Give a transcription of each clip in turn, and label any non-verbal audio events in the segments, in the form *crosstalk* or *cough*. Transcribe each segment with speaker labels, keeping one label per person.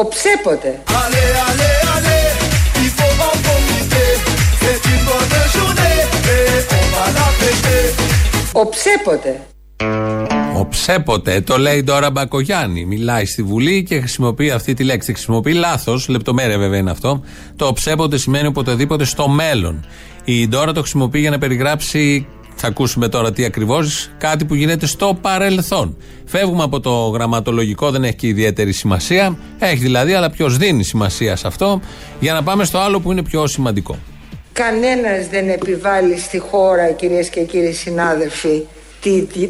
Speaker 1: Οψέποτε. Οψέποτε.
Speaker 2: Οψέποτε, το λέει τώρα Μπακογιάννη. Μιλάει στη Βουλή και χρησιμοποιεί αυτή τη λέξη. Χρησιμοποιεί λάθος, λεπτομέρεια βέβαια είναι αυτό. Το οψέποτε σημαίνει οποτεδήποτε στο μέλλον. Η Ντόρα το χρησιμοποιεί για να περιγράψει θα ακούσουμε τώρα τι ακριβώς, κάτι που γίνεται στο παρελθόν. Φεύγουμε από το γραμματολογικό, δεν έχει και ιδιαίτερη σημασία. Έχει δηλαδή, αλλά ποιος δίνει σημασία σε αυτό, για να πάμε στο άλλο που είναι πιο σημαντικό.
Speaker 1: Κανένας δεν επιβάλλει στη χώρα, κυρίες και κύριοι συνάδελφοι,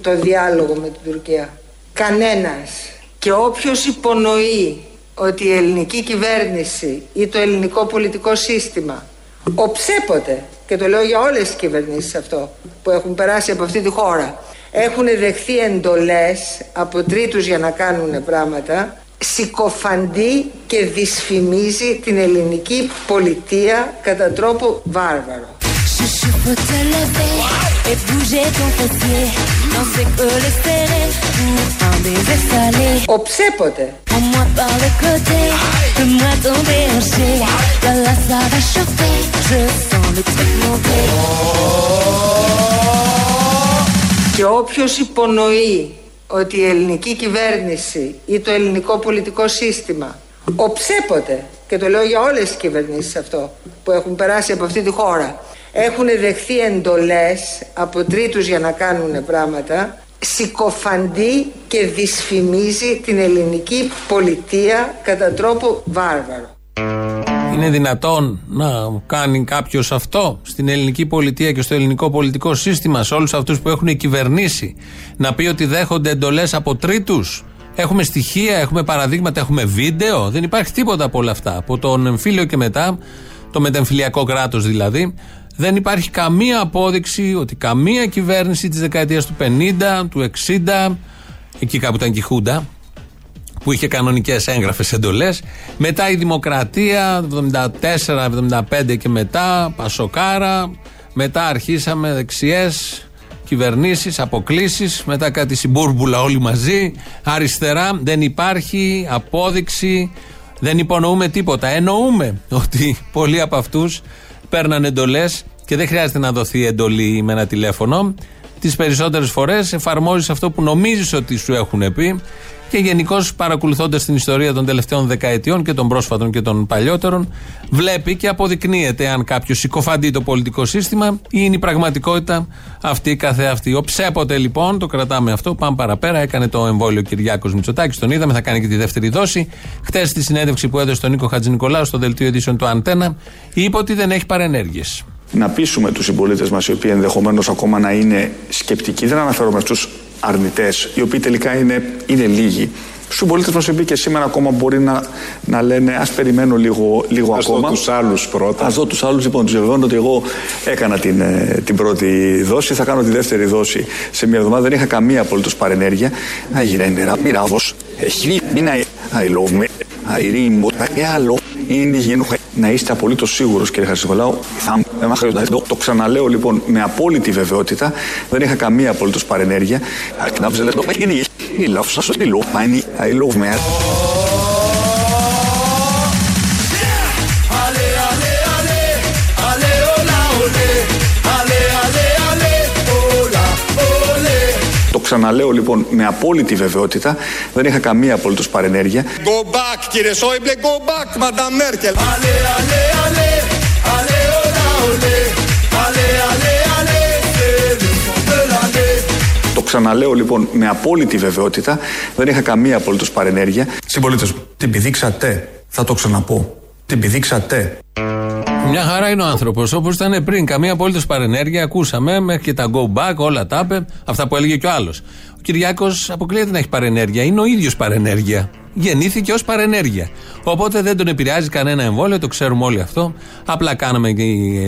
Speaker 1: το διάλογο με την Τουρκία. Κανένας. Και όποιος υπονοεί ότι η ελληνική κυβέρνηση ή το ελληνικό πολιτικό σύστημα οψέποτε, και το λέω για όλες τις κυβερνήσεις αυτό που έχουν περάσει από αυτή τη χώρα, έχουν δεχθεί εντολές από τρίτους για να κάνουν πράγματα, συκοφαντεί και δυσφημίζει την ελληνική πολιτεία κατά τρόπο βάρβαρο. Οψέποτε. Και όποιος υπονοεί ότι η ελληνική κυβέρνηση ή το ελληνικό πολιτικό σύστημα οψέποτε, και το λέω για όλες τις κυβερνήσεις αυτό που έχουν περάσει από αυτή τη χώρα, έχουν δεχθεί εντολές από τρίτους για να κάνουν πράγματα, συκοφαντεί και δυσφημίζει την ελληνική πολιτεία κατά τρόπο βάρβαρο.
Speaker 2: Είναι δυνατόν να κάνει κάποιος αυτό στην ελληνική πολιτεία και στο ελληνικό πολιτικό σύστημα, σε όλους αυτούς που έχουν κυβερνήσει, να πει ότι δέχονται εντολές από τρίτους; Έχουμε στοιχεία, έχουμε παραδείγματα, έχουμε βίντεο; Δεν υπάρχει τίποτα από όλα αυτά. Από τον εμφύλιο και μετά, το μετεμφυλιακό κράτος δηλαδή, δεν υπάρχει καμία απόδειξη ότι καμία κυβέρνηση της δεκαετίας του 50, του 60, εκεί κάπου ήταν και η Χούντα, που είχε κανονικές έγγραφες εντολές. Μετά η Δημοκρατία, 74-75 και μετά, Πασοκάρα. Μετά αρχίσαμε δεξιές κυβερνήσεις, αποκλήσεις. Μετά κάτι συμπούρμπουλα όλοι μαζί. Αριστερά δεν υπάρχει απόδειξη. Δεν υπονοούμε τίποτα. Εννοούμε ότι πολλοί από αυτούς παίρναν εντολές και δεν χρειάζεται να δοθεί εντολή με ένα τηλέφωνο. Τις περισσότερες φορές εφαρμόζεις αυτό που νομίζεις ότι σου έχουν πει και γενικώ παρακολουθώντας την ιστορία των τελευταίων δεκαετιών και των πρόσφατων και των παλιότερων, βλέπει και αποδεικνύεται αν κάποιος συκοφαντεί το πολιτικό σύστημα ή είναι η πραγματικότητα αυτή καθεαυτή. Ο ψέποτε λοιπόν, το κρατάμε αυτό, πάμε παραπέρα. Έκανε το εμβόλιο Κυριάκος Μητσοτάκης, τον είδαμε, θα κάνει και τη δεύτερη δόση. Χθε στη συνέντευξη που έδωσε τον Νίκο Χατζη Νικολάου στο δελτίο ειδήσεων του Αντένα, είπε ότι δεν έχει παρενέργειες.
Speaker 3: Να πείσουμε τους συμπολίτες μας, οι οποίοι ενδεχομένως ακόμα να είναι σκεπτικοί, δεν αναφέρομαι στους αρνητές, οι οποίοι τελικά είναι, είναι λίγοι. Στου συμπολίτε μας, οι οποίοι και σήμερα ακόμα μπορεί να, να λένε Α περιμένω λίγο, λίγο
Speaker 4: Ας
Speaker 3: ακόμα.
Speaker 4: δω τους άλλους πρώτα.
Speaker 3: Α δω τους άλλους. Λοιπόν, τους βεβαιώνω ότι εγώ έκανα την, ε, την πρώτη δόση. Θα κάνω τη δεύτερη δόση σε μια εβδομάδα. Δεν είχα καμία απολύτως παρενέργεια. Να γίνει μοιράδο. Έχει μήνα. I love me. I read me. άλλο. Είναι γίνω. Να είστε απολύτως σίγουρος, κύριε Χαρσιβολάου. Θα το, το ξαναλέω λοιπόν με απόλυτη βεβαιότητα. Δεν είχα καμία απολύτως παρενέργεια. Αρκετά το είναι η λάθο σας. I love me. Ξαναλέω λοιπόν με απόλυτη βεβαιότητα. Δεν είχα καμία απολύτως παρενέργεια.
Speaker 4: Go back, κύριε Σόιμπλε, go back, Madame Μέρκελ.
Speaker 3: Το ξαναλέω λοιπόν με απόλυτη βεβαιότητα. Δεν είχα καμία απολύτως παρενέργεια.
Speaker 5: Συμπολίτε μου, την πηδήξατε; Θα το ξαναπώ. Την πηδήξατε;
Speaker 2: Μια χαρά είναι ο άνθρωπος. Όπως ήταν πριν, καμία απολύτως παρενέργεια. Ακούσαμε μέχρι και τα go back, όλα τα είπε. Αυτά που έλεγε και ο άλλος. Ο Κυριάκος αποκλείεται να έχει παρενέργεια. Είναι ο ίδιος παρενέργεια. Γεννήθηκε ως παρενέργεια. Οπότε δεν τον επηρεάζει κανένα εμβόλιο, το ξέρουμε όλοι αυτό. Απλά κάναμε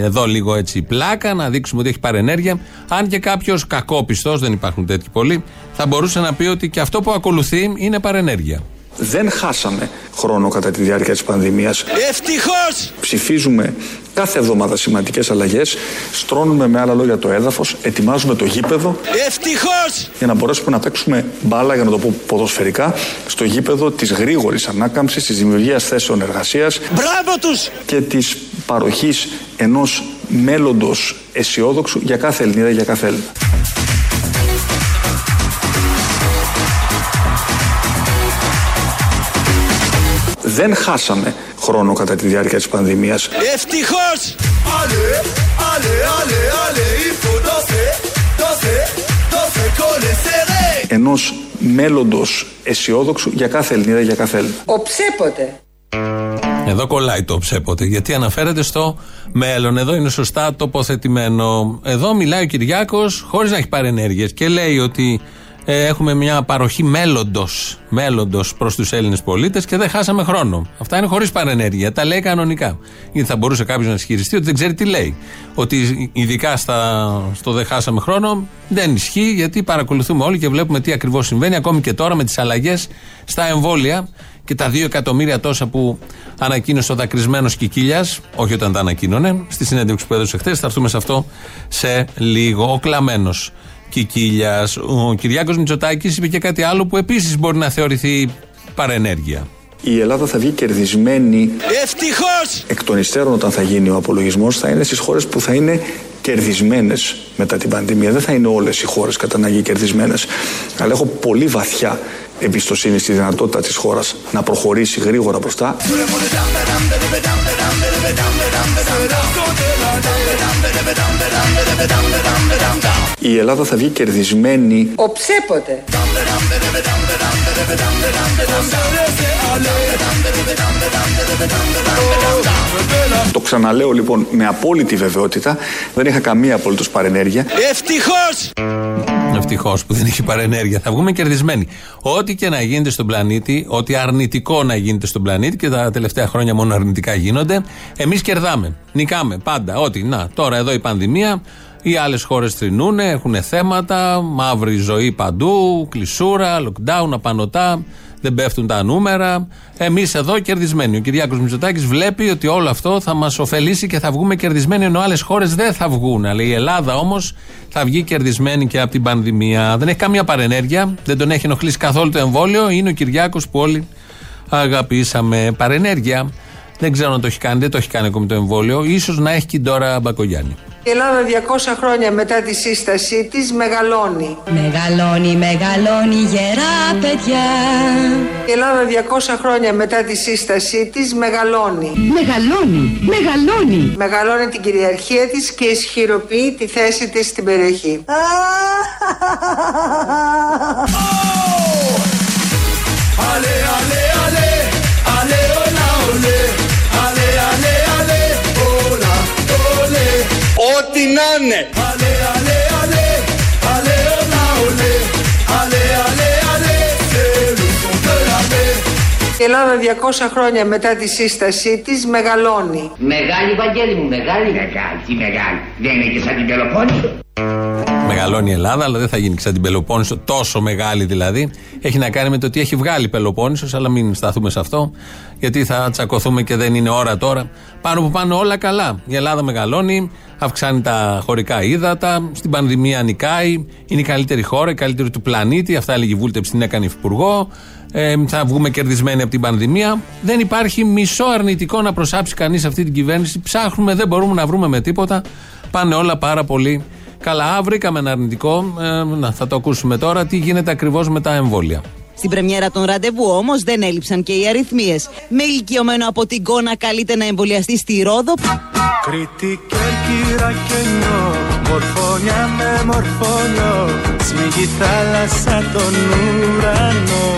Speaker 2: εδώ λίγο έτσι πλάκα να δείξουμε ότι έχει παρενέργεια. Αν και κάποιος κακόπιστος, δεν υπάρχουν τέτοιοι πολλοί, θα μπορούσε να πει ότι και αυτό που ακολουθεί είναι παρενέργεια.
Speaker 3: Δεν χάσαμε χρόνο κατά τη διάρκεια της πανδημίας.
Speaker 4: Ευτυχώς!
Speaker 3: Ψηφίζουμε κάθε εβδομάδα σημαντικές αλλαγές, στρώνουμε με άλλα λόγια το έδαφος, ετοιμάζουμε το γήπεδο
Speaker 4: Ευτυχώς!
Speaker 3: για να μπορέσουμε να παίξουμε μπάλα, για να το πω ποδοσφαιρικά, στο γήπεδο της γρήγορης ανάκαμψης, της δημιουργίας θέσεων εργασίας
Speaker 4: Μπράβο τους!
Speaker 3: και της παροχής ενός μέλλοντος αισιόδοξου για κάθε Ελληνίδα, για κάθε Έλληνα. Δεν χάσαμε χρόνο κατά τη διάρκεια της πανδημίας.
Speaker 4: Ευτυχώς!
Speaker 6: Allez, allez, allez, allez, il faut danser, danser, danser, coller serré.
Speaker 3: Ενός μέλλοντος αισιόδοξου για κάθε Ελληνίδα, για κάθε Έλληνα.
Speaker 1: Οψέποτε.
Speaker 2: Εδώ κολλάει το ψέποτε. Γιατί αναφέρεται στο μέλλον. Εδώ είναι σωστά τοποθετημένο. Εδώ μιλάει ο Κυριάκος χωρίς να έχει πάρει ενέργειες και λέει ότι ε, έχουμε μια παροχή μέλλοντος μέλλοντος προς τους Έλληνες πολίτες και δεν χάσαμε χρόνο. Αυτά είναι χωρίς παρενέργεια. Τα λέει κανονικά. Γιατί θα μπορούσε κάποιος να ισχυριστεί ότι δεν ξέρει τι λέει. Ότι ειδικά στα, στο δεν χάσαμε χρόνο δεν ισχύει γιατί παρακολουθούμε όλοι και βλέπουμε τι ακριβώς συμβαίνει ακόμη και τώρα με τις αλλαγές στα εμβόλια και τα δύο εκατομμύρια τόσα που ανακοίνωσε ο δακρυσμένος Κικίλιας, όχι όταν τα ανακοίνωνε, στη συνέντευξη που έδωσε χθες, θα έρθουμε σε αυτό σε λίγο. Ο κλαμμένος Κικίλια. Ο Κυριάκο Μητσοτάκη είπε και κάτι άλλο που επίση μπορεί να θεωρηθεί παρενέργεια.
Speaker 3: Η Ελλάδα θα βγει κερδισμένη
Speaker 4: Ευτυχώς!
Speaker 3: εκ των υστέρων όταν θα γίνει ο απολογισμός θα είναι στις χώρες που θα είναι κερδισμένες μετά την πανδημία. Δεν θα είναι όλες οι χώρες κατά ανάγκη κερδισμένες. Αλλά έχω πολύ βαθιά εμπιστοσύνη στη δυνατότητα της χώρας να προχωρήσει γρήγορα μπροστά. Η Ελλάδα θα βγει κερδισμένη
Speaker 1: Οψέποτε.
Speaker 3: Το ξαναλέω λοιπόν με απόλυτη βεβαιότητα. Δεν είχα καμία απολύτως παρενέργεια.
Speaker 4: Ευτυχώς!
Speaker 2: Ευτυχώς που δεν έχει παρενέργεια. Θα βγούμε κερδισμένοι. Ό,τι και να γίνεται στον πλανήτη, ό,τι αρνητικό να γίνεται στον πλανήτη και τα τελευταία χρόνια μόνο αρνητικά γίνονται, εμείς κερδάμε. Νικάμε πάντα. Ό,τι. Να, τώρα εδώ η πανδημία. Οι άλλες χώρες τρινούν, έχουν θέματα, μαύρη ζωή παντού, κλεισούρα, lockdown, απανοτά, δεν πέφτουν τα νούμερα. Εμείς εδώ κερδισμένοι. Ο Κυριάκος Μητσοτάκης βλέπει ότι όλο αυτό θα μας ωφελήσει και θα βγούμε κερδισμένοι, ενώ άλλες χώρες δεν θα βγουν. Αλλά η Ελλάδα όμως θα βγει κερδισμένη και από την πανδημία. Δεν έχει καμία παρενέργεια, δεν τον έχει ενοχλήσει καθόλου το εμβόλιο. Είναι ο Κυριάκος που όλοι αγαπήσαμε. Παρενέργεια. Δεν ξέρω αν το έχει κάνει, δεν το έχει κάνει ακόμη το εμβόλιο. σω να έχει και τώρα Μπακογιάννη.
Speaker 1: Η Ελλάδα 200 χρόνια μετά τη σύστασή της μεγαλώνει.
Speaker 7: Μεγαλώνει, μεγαλώνει γερά παιδιά
Speaker 1: Η Ελλάδα 200 χρόνια μετά τη σύστασή της μεγαλώνει.
Speaker 7: Μεγαλώνει, μεγαλώνει
Speaker 1: Μεγαλώνει την κυριαρχία της και ισχυροποιεί τη θέση της στην περιοχή.
Speaker 6: Allez,
Speaker 4: να είναι!
Speaker 6: Allez, allez, allez, allez, hola, olé. Allez, allez, allez, c'est le son de la mer.
Speaker 1: Η Ελλάδα 200 χρόνια μετά τη σύστασή της μεγαλώνει.
Speaker 8: Μεγάλη, Βαγγέλη μου, μεγάλη. Μεγάλη, τι μεγάλη. Δεν είναι και σαν την Πελοπόννησο.
Speaker 2: Μεγαλώνει η Ελλάδα, αλλά δεν θα γίνει σαν την Πελοπόννησο, τόσο μεγάλη δηλαδή. Έχει να κάνει με το τι έχει βγάλει η Πελοπόννησος, αλλά μην σταθούμε σε αυτό, γιατί θα τσακωθούμε και δεν είναι ώρα τώρα. Πάνω που πάνω όλα καλά. Η Ελλάδα μεγαλώνει, αυξάνει τα χωρικά ύδατα, στην πανδημία νικάει, είναι η καλύτερη χώρα, η καλύτερη του πλανήτη. Αυτά έλεγε η βούλτεψη, την έκανε υφυπουργό. Ε, θα βγούμε κερδισμένοι από την πανδημία. Δεν υπάρχει μισό αρνητικό να προσάψει κανείς αυτή την κυβέρνηση. Ψάχνουμε, δεν μπορούμε να βρούμε με τίποτα. Πάνε όλα πάρα πολύ καλά. Α, βρήκαμε ένα αρνητικό. Ε, να, θα το ακούσουμε τώρα. Τι γίνεται ακριβώς με τα εμβόλια.
Speaker 9: Στην πρεμιέρα των ραντεβού όμως δεν έλειψαν και οι αριθμίες. Με ηλικιωμένο από την Κόνα καλείται να εμβολιαστεί στη Ρόδο.
Speaker 6: Κρήτη και Κυρά και νιώ, μορφώνια με μορφώνιο, σμίγει θάλασσα τον ουρανό.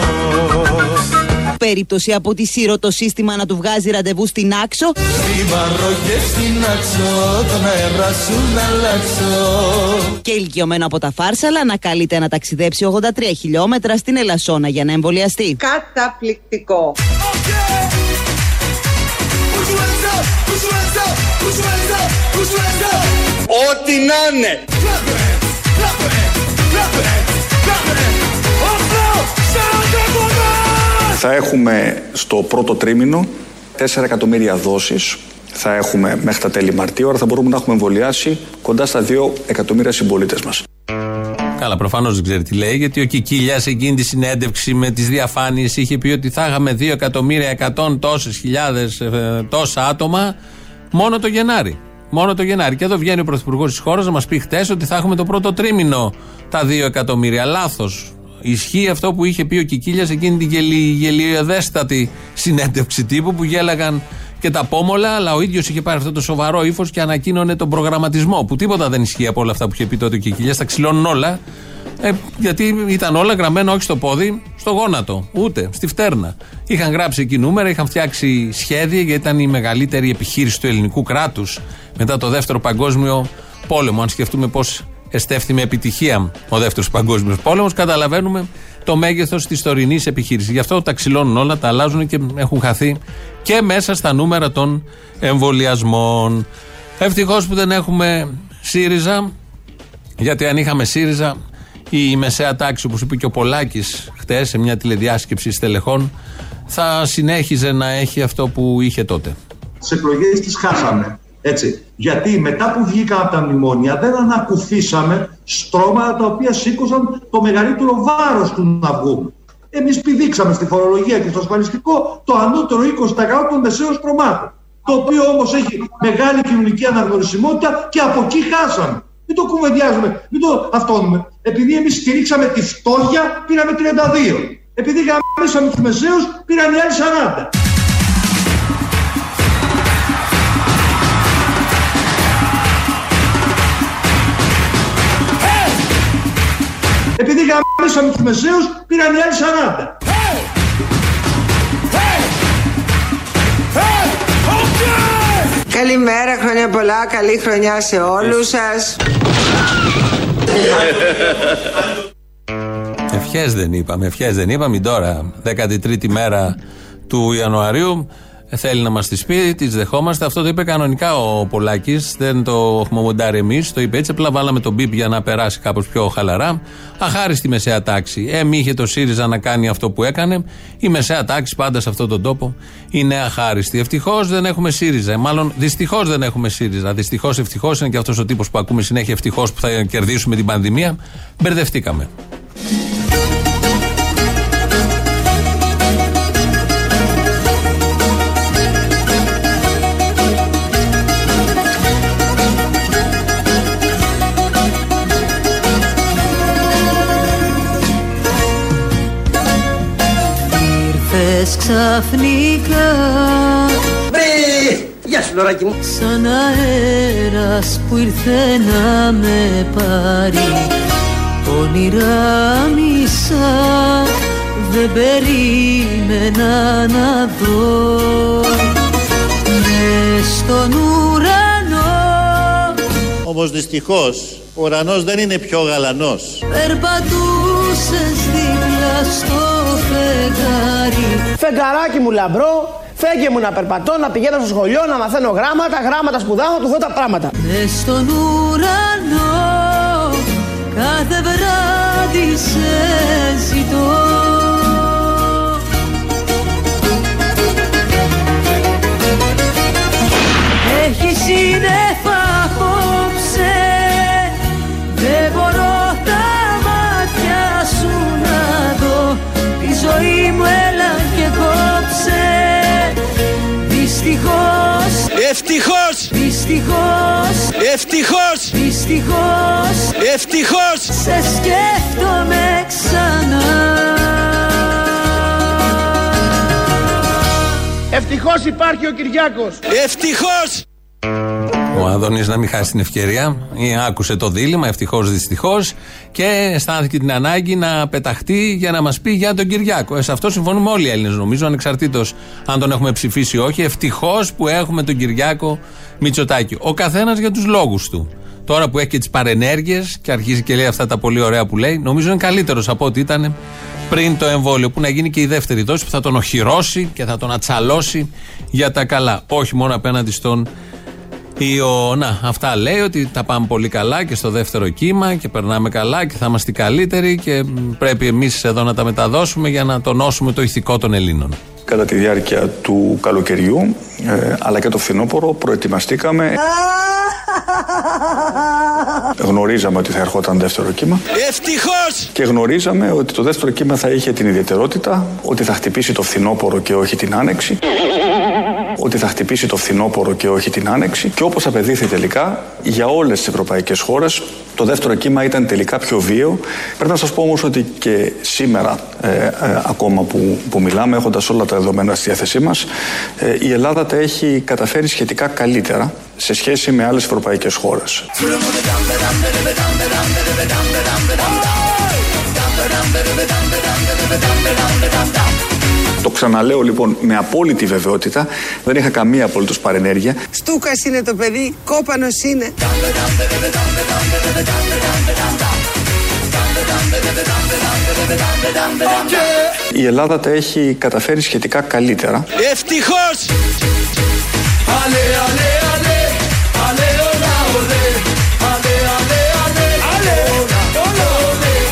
Speaker 9: Περίπτωση από τη Σύρο το σύστημα να του βγάζει ραντεβού στην Άξο.
Speaker 6: Στην Παρό και στην Αξό, τον αέρα σου να αλλάξω.
Speaker 9: Και ηλικιωμένο από τα Φάρσαλα να καλείται να ταξιδέψει 83 χιλιόμετρα στην Ελασσόνα για να εμβολιαστεί.
Speaker 1: Καταπληκτικό.
Speaker 4: Ό,τι να είναι!
Speaker 3: Θα έχουμε στο πρώτο τρίμηνο 4 εκατομμύρια δόσεις. Θα έχουμε μέχρι τα τέλη Μαρτίου, άρα θα μπορούμε να έχουμε εμβολιάσει κοντά στα 2 εκατομμύρια συμπολίτες μας.
Speaker 2: Καλά, προφανώς δεν ξέρει τι λέει, γιατί ο Κικίλιας εκείνη τη συνέντευξη με τις διαφάνειες είχε πει ότι θα είχαμε 2 εκατομμύρια 100 τόσες χιλιάδες τόσα άτομα μόνο το Γενάρη. Μόνο το Γενάρη. Και εδώ βγαίνει ο Πρωθυπουργός της χώρας να μας πει χτες ότι θα έχουμε το πρώτο τρίμηνο τα 2 εκατομμύρια. Λάθος. Ισχύει αυτό που είχε πει ο Κικίλιας εκείνη την γελι, γελιοδέστατη συνέντευξη τύπου που γέλαγαν και τα πόμολα, αλλά ο ίδιος είχε πάρει αυτό το σοβαρό ύφος και ανακοίνωνε τον προγραμματισμό. Που τίποτα δεν ισχύει από όλα αυτά που είχε πει τότε ο Κικίλιας. Τα ξυλώνουν όλα. Ε, γιατί ήταν όλα γραμμένα όχι στο πόδι, στο γόνατο, ούτε στη φτέρνα. Είχαν γράψει εκεί νούμερα, είχαν φτιάξει σχέδια γιατί ήταν η μεγαλύτερη επιχείρηση του ελληνικού κράτους μετά το δεύτερο παγκόσμιο πόλεμο. Αν σκεφτούμε πώς εστέφθη με επιτυχία ο δεύτερος παγκόσμιος πόλεμος, καταλαβαίνουμε το μέγεθος της τωρινής επιχείρησης. Γι' αυτό τα ξυλώνουν όλα, τα αλλάζουν και έχουν χαθεί και μέσα στα νούμερα των εμβολιασμών. Ευτυχώς που δεν έχουμε ΣΥΡΙΖΑ, γιατί αν είχαμε ΣΥΡΙΖΑ, η μεσαία τάξη, όπως είπε και ο Πολάκης χτες σε μια τηλεδιάσκεψη στελεχών, θα συνέχιζε να έχει αυτό που είχε τότε.
Speaker 10: Τις εκλογές τις χάσαμε. Έτσι. Γιατί μετά που βγήκαν από τα μνημόνια δεν ανακουφίσαμε στρώματα τα οποία σήκωσαν το μεγαλύτερο βάρος του να βγουν. Εμείς πηδήξαμε στη φορολογία και στο ασφαλιστικό το ανώτερο 20% των μεσαίων στρωμάτων. Το οποίο όμως έχει μεγάλη κοινωνική αναγνωρισιμότητα και από εκεί χάσαμε. Μην το κουβεντιάζουμε, μην το αυτόνουμε. Επειδή εμείς στηρίξαμε τη φτώχεια, πήραμε 32. Επειδή γαμίσαμε τους μεσαίους, πήραν οι άλλοι 40. Επειδή γαμίσαμε τους μεσαίους, πήραν οι άλλοι 40.
Speaker 1: Καλημέρα, χρόνια πολλά, καλή χρονιά σε όλους σας.
Speaker 2: Ευχές δεν είπαμε, ευχές δεν είπαμε τώρα, 13η μέρα του Ιανουαρίου. Θέλει να μας τι πει, τι δεχόμαστε. Αυτό το είπε κανονικά ο Πολάκης. Δεν το έχουμε μοντάρει εμείς. Το είπε έτσι. Απλά βάλαμε τον μπίπ για να περάσει κάπως πιο χαλαρά. Αχάριστη μεσαία τάξη. Ε, μη είχε το ΣΥΡΙΖΑ να κάνει αυτό που έκανε. Η μεσαία τάξη πάντα σε αυτόν τον τόπο είναι αχάριστη. Ευτυχώς δεν έχουμε ΣΥΡΙΖΑ. Μάλλον δυστυχώς δεν έχουμε ΣΥΡΙΖΑ. Δυστυχώς, ευτυχώς είναι και αυτός ο τύπος που ακούμε συνέχεια. Ευτυχώς που θα κερδίσουμε την πανδημία. Μπερδευτήκαμε.
Speaker 11: Ήρθες ξαφνικά.
Speaker 12: Βρε! Γεια σου λωράκι μου.
Speaker 11: Σαν αέρας που ήρθε να με πάρει. Όνειρα μισά δεν περίμενα να δω. Μες στον ουρανό.
Speaker 13: Όμως δυστυχώς ο ουρανός δεν είναι πιο γαλανός.
Speaker 11: Περπατούσες δίπλα στο φεγγάρι.
Speaker 12: Φεγγαράκι μου λαμπρό. Φέγγε μου να περπατώ, να πηγαίνω στο σχολείο, να μαθαίνω γράμματα, γράμματα σπουδάω, του δω τα πράγματα.
Speaker 11: Μες στον ουρανό κάθε βράδυ σε ζητώ. Έχει σύννεφα απόψε Δεν μπορώ Δυστυχώς.
Speaker 4: Ευτυχώς.
Speaker 11: Δυστυχώς.
Speaker 4: Ευτυχώς.
Speaker 11: Δυστυχώς.
Speaker 4: Ευτυχώς.
Speaker 11: Σε σκέφτομαι ξανά.
Speaker 12: Ευτυχώς υπάρχει ο Κυριάκος.
Speaker 4: Ευτυχώς
Speaker 2: Ο Άδωνη να μην χάσει την ευκαιρία. Ή Άκουσε το δίλημα, ευτυχώς δυστυχώς, και αισθάνθηκε την ανάγκη να πεταχτεί για να μας πει για τον Κυριάκο. Ε, σε αυτό συμφωνούμε όλοι οι Έλληνες, νομίζω, ανεξαρτήτως αν τον έχουμε ψηφίσει ή όχι. Ευτυχώς που έχουμε τον Κυριάκο Μητσοτάκη. Ο καθένας για τους λόγους του. Τώρα που έχει και τις παρενέργειες και αρχίζει και λέει αυτά τα πολύ ωραία που λέει, νομίζω είναι καλύτερος από ό,τι ήταν πριν το εμβόλιο. Που να γίνει και η δεύτερη δόση που θα τον οχυρώσει και θα τον ατσαλώσει για τα καλά. Όχι μόνο απέναντι στον Ή ο, να, αυτά λέει ότι τα πάμε πολύ καλά και στο δεύτερο κύμα και περνάμε καλά και θα είμαστε οι καλύτεροι και μ, πρέπει εμείς εδώ να τα μεταδώσουμε για να τονώσουμε το ηθικό των Ελλήνων.
Speaker 3: Κατά τη διάρκεια του καλοκαιριού ε, αλλά και το φθινόπωρο προετοιμαστήκαμε. *laughs* Γνωρίζαμε ότι θα ερχόταν δεύτερο κύμα
Speaker 4: Ευτυχώς!
Speaker 3: και γνωρίζαμε ότι το δεύτερο κύμα θα είχε την ιδιαιτερότητα ότι θα χτυπήσει το φθινόπωρο και όχι την άνοιξη. *laughs* Ότι θα χτυπήσει το φθινόπωρο και όχι την άνοιξη. Και όπως απεδείχθη τελικά, για όλες τις ευρωπαϊκές χώρες, το δεύτερο κύμα ήταν τελικά πιο βίαιο. Πρέπει να σας πω όμως ότι και σήμερα, ε, ε, ακόμα που, που μιλάμε, έχοντας όλα τα δεδομένα στη διάθεσή μας, ε, η Ελλάδα τα έχει καταφέρει σχετικά καλύτερα σε σχέση με άλλες ευρωπαϊκές χώρες. Το ξαναλέω λοιπόν με απόλυτη βεβαιότητα, δεν είχα καμία απολύτως παρενέργεια.
Speaker 1: Στούκας είναι το παιδί, κόπανος είναι.
Speaker 3: Η Ελλάδα τα έχει καταφέρει σχετικά καλύτερα.
Speaker 4: Ευτυχώς!
Speaker 6: Allez, allez, allez,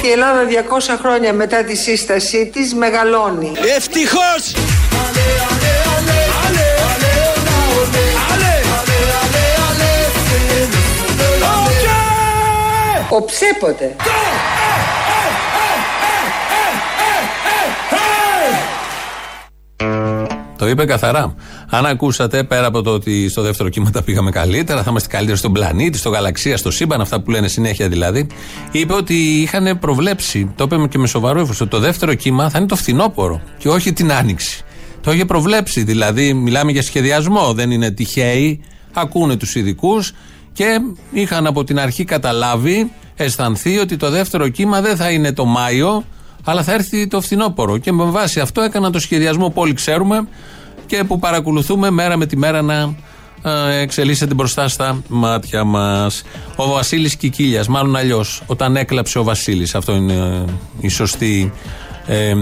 Speaker 1: Η Ελλάδα 200 χρόνια μετά τη σύστασή της μεγαλώνει.
Speaker 4: Ευτυχώς!
Speaker 1: Οψέποτε.
Speaker 2: Το είπε καθαρά. Αν ακούσατε, πέρα από το ότι στο δεύτερο κύμα τα πήγαμε καλύτερα, θα είμαστε καλύτεροι στον πλανήτη, στο γαλαξία, στο σύμπαν, αυτά που λένε συνέχεια δηλαδή, είπε ότι είχαν προβλέψει, το είπε και με σοβαρό ύφος, ότι το δεύτερο κύμα θα είναι το φθινόπωρο και όχι την άνοιξη. Το είχε προβλέψει, δηλαδή μιλάμε για σχεδιασμό, δεν είναι τυχαίοι, ακούνε τους ειδικούς και είχαν από την αρχή καταλάβει, αισθανθεί ότι το δεύτερο κύμα δεν θα είναι το Μάιο, αλλά θα έρθει το φθινόπωρο. Και με βάση αυτό έκαναν το σχεδιασμό που όλοι ξέρουμε και που παρακολουθούμε μέρα με τη μέρα να ε, εξελίσσεται μπροστά στα μάτια μας. Ο Βασίλης Κικίλιας, μάλλον αλλιώς, όταν έκλαψε ο Βασίλης, αυτό είναι ε, η σωστή ε,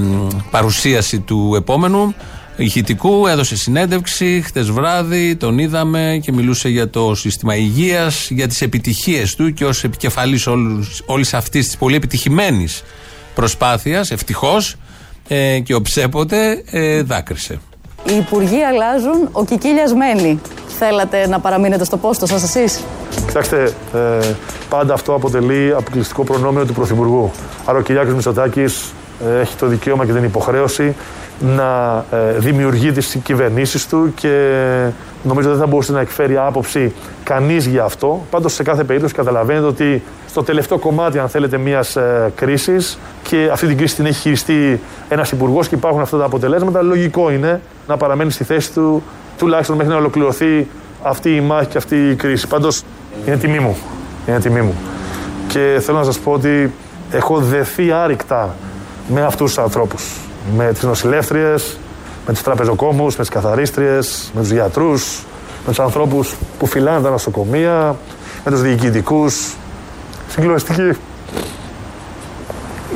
Speaker 2: παρουσίαση του επόμενου ηχητικού, έδωσε συνέντευξη χτες βράδυ, τον είδαμε και μιλούσε για το σύστημα υγείας, για τις επιτυχίες του και ως επικεφαλής όλης αυτής της πολύ επιτυχημένης προσπάθειας, ευτυχώς ε, και οψέποτε ε, δάκρυσε.
Speaker 14: Οι υπουργοί αλλάζουν, ο Κικίλιας μένει. Θέλατε να παραμείνετε στο πόστο σας εσείς;
Speaker 15: Κοιτάξτε, ε, πάντα αυτό αποτελεί αποκλειστικό προνόμιο του Πρωθυπουργού. Άρα ο Κυριάκος Μητσοτάκης ε, έχει το δικαίωμα και την υποχρέωση να ε, δημιουργεί τις κυβερνήσεις του και νομίζω δεν θα μπορούσε να εκφέρει άποψη κανείς για αυτό. Πάντως σε κάθε περίπτωση καταλαβαίνετε ότι στο τελευταίο κομμάτι αν θέλετε μιας ε, κρίσης και αυτή την κρίση την έχει χειριστεί ένας υπουργός και υπάρχουν αυτά τα αποτελέσματα, λογικό είναι να παραμένει στη θέση του τουλάχιστον μέχρι να ολοκληρωθεί αυτή η μάχη και αυτή η κρίση. Πάντως είναι τιμή μου. Είναι τιμή μου. Και θέλω να σας πω ότι έχω δεθεί άρρηκτα με αυτούς τους ανθρώπους. Με τις νοσηλεύτριες, με τους τραπεζοκόμους, με τις καθαρίστριες, με τους γιατρούς, με τους ανθρώπους που φυλάνε τα νοσοκομεία, με τους διοικητικούς. Συγκλονιστική.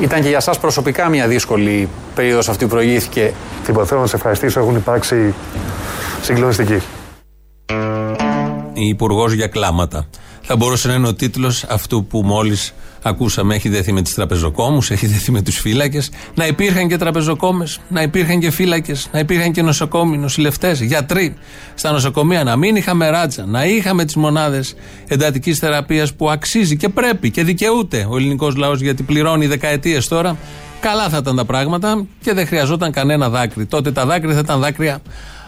Speaker 16: Ήταν και για σας προσωπικά μια δύσκολη περίοδος αυτή που προηγήθηκε.
Speaker 15: Τίποτα, θέλω να σε ευχαριστήσω, έχουν υπάρξει συγκλονιστικοί.
Speaker 2: Η Υπουργός για κλάματα. Θα μπορούσε να είναι ο τίτλος αυτού που μόλις ακούσαμε. Έχει δεθεί με τις τραπεζοκόμους, έχει δεθεί με τους φύλακες. Να υπήρχαν και τραπεζοκόμες, να υπήρχαν και φύλακες, να υπήρχαν και νοσοκόμοι, νοσηλευτές, γιατροί στα νοσοκομεία. Να μην είχαμε ράτσα, να είχαμε τις μονάδες εντατικής θεραπείας που αξίζει και πρέπει και δικαιούται ο ελληνικός λαός γιατί πληρώνει δεκαετίες τώρα. Καλά θα ήταν τα πράγματα και δεν χρειαζόταν κανένα δάκρυ. Τότε τα δάκρυα θα ήταν δάκρυα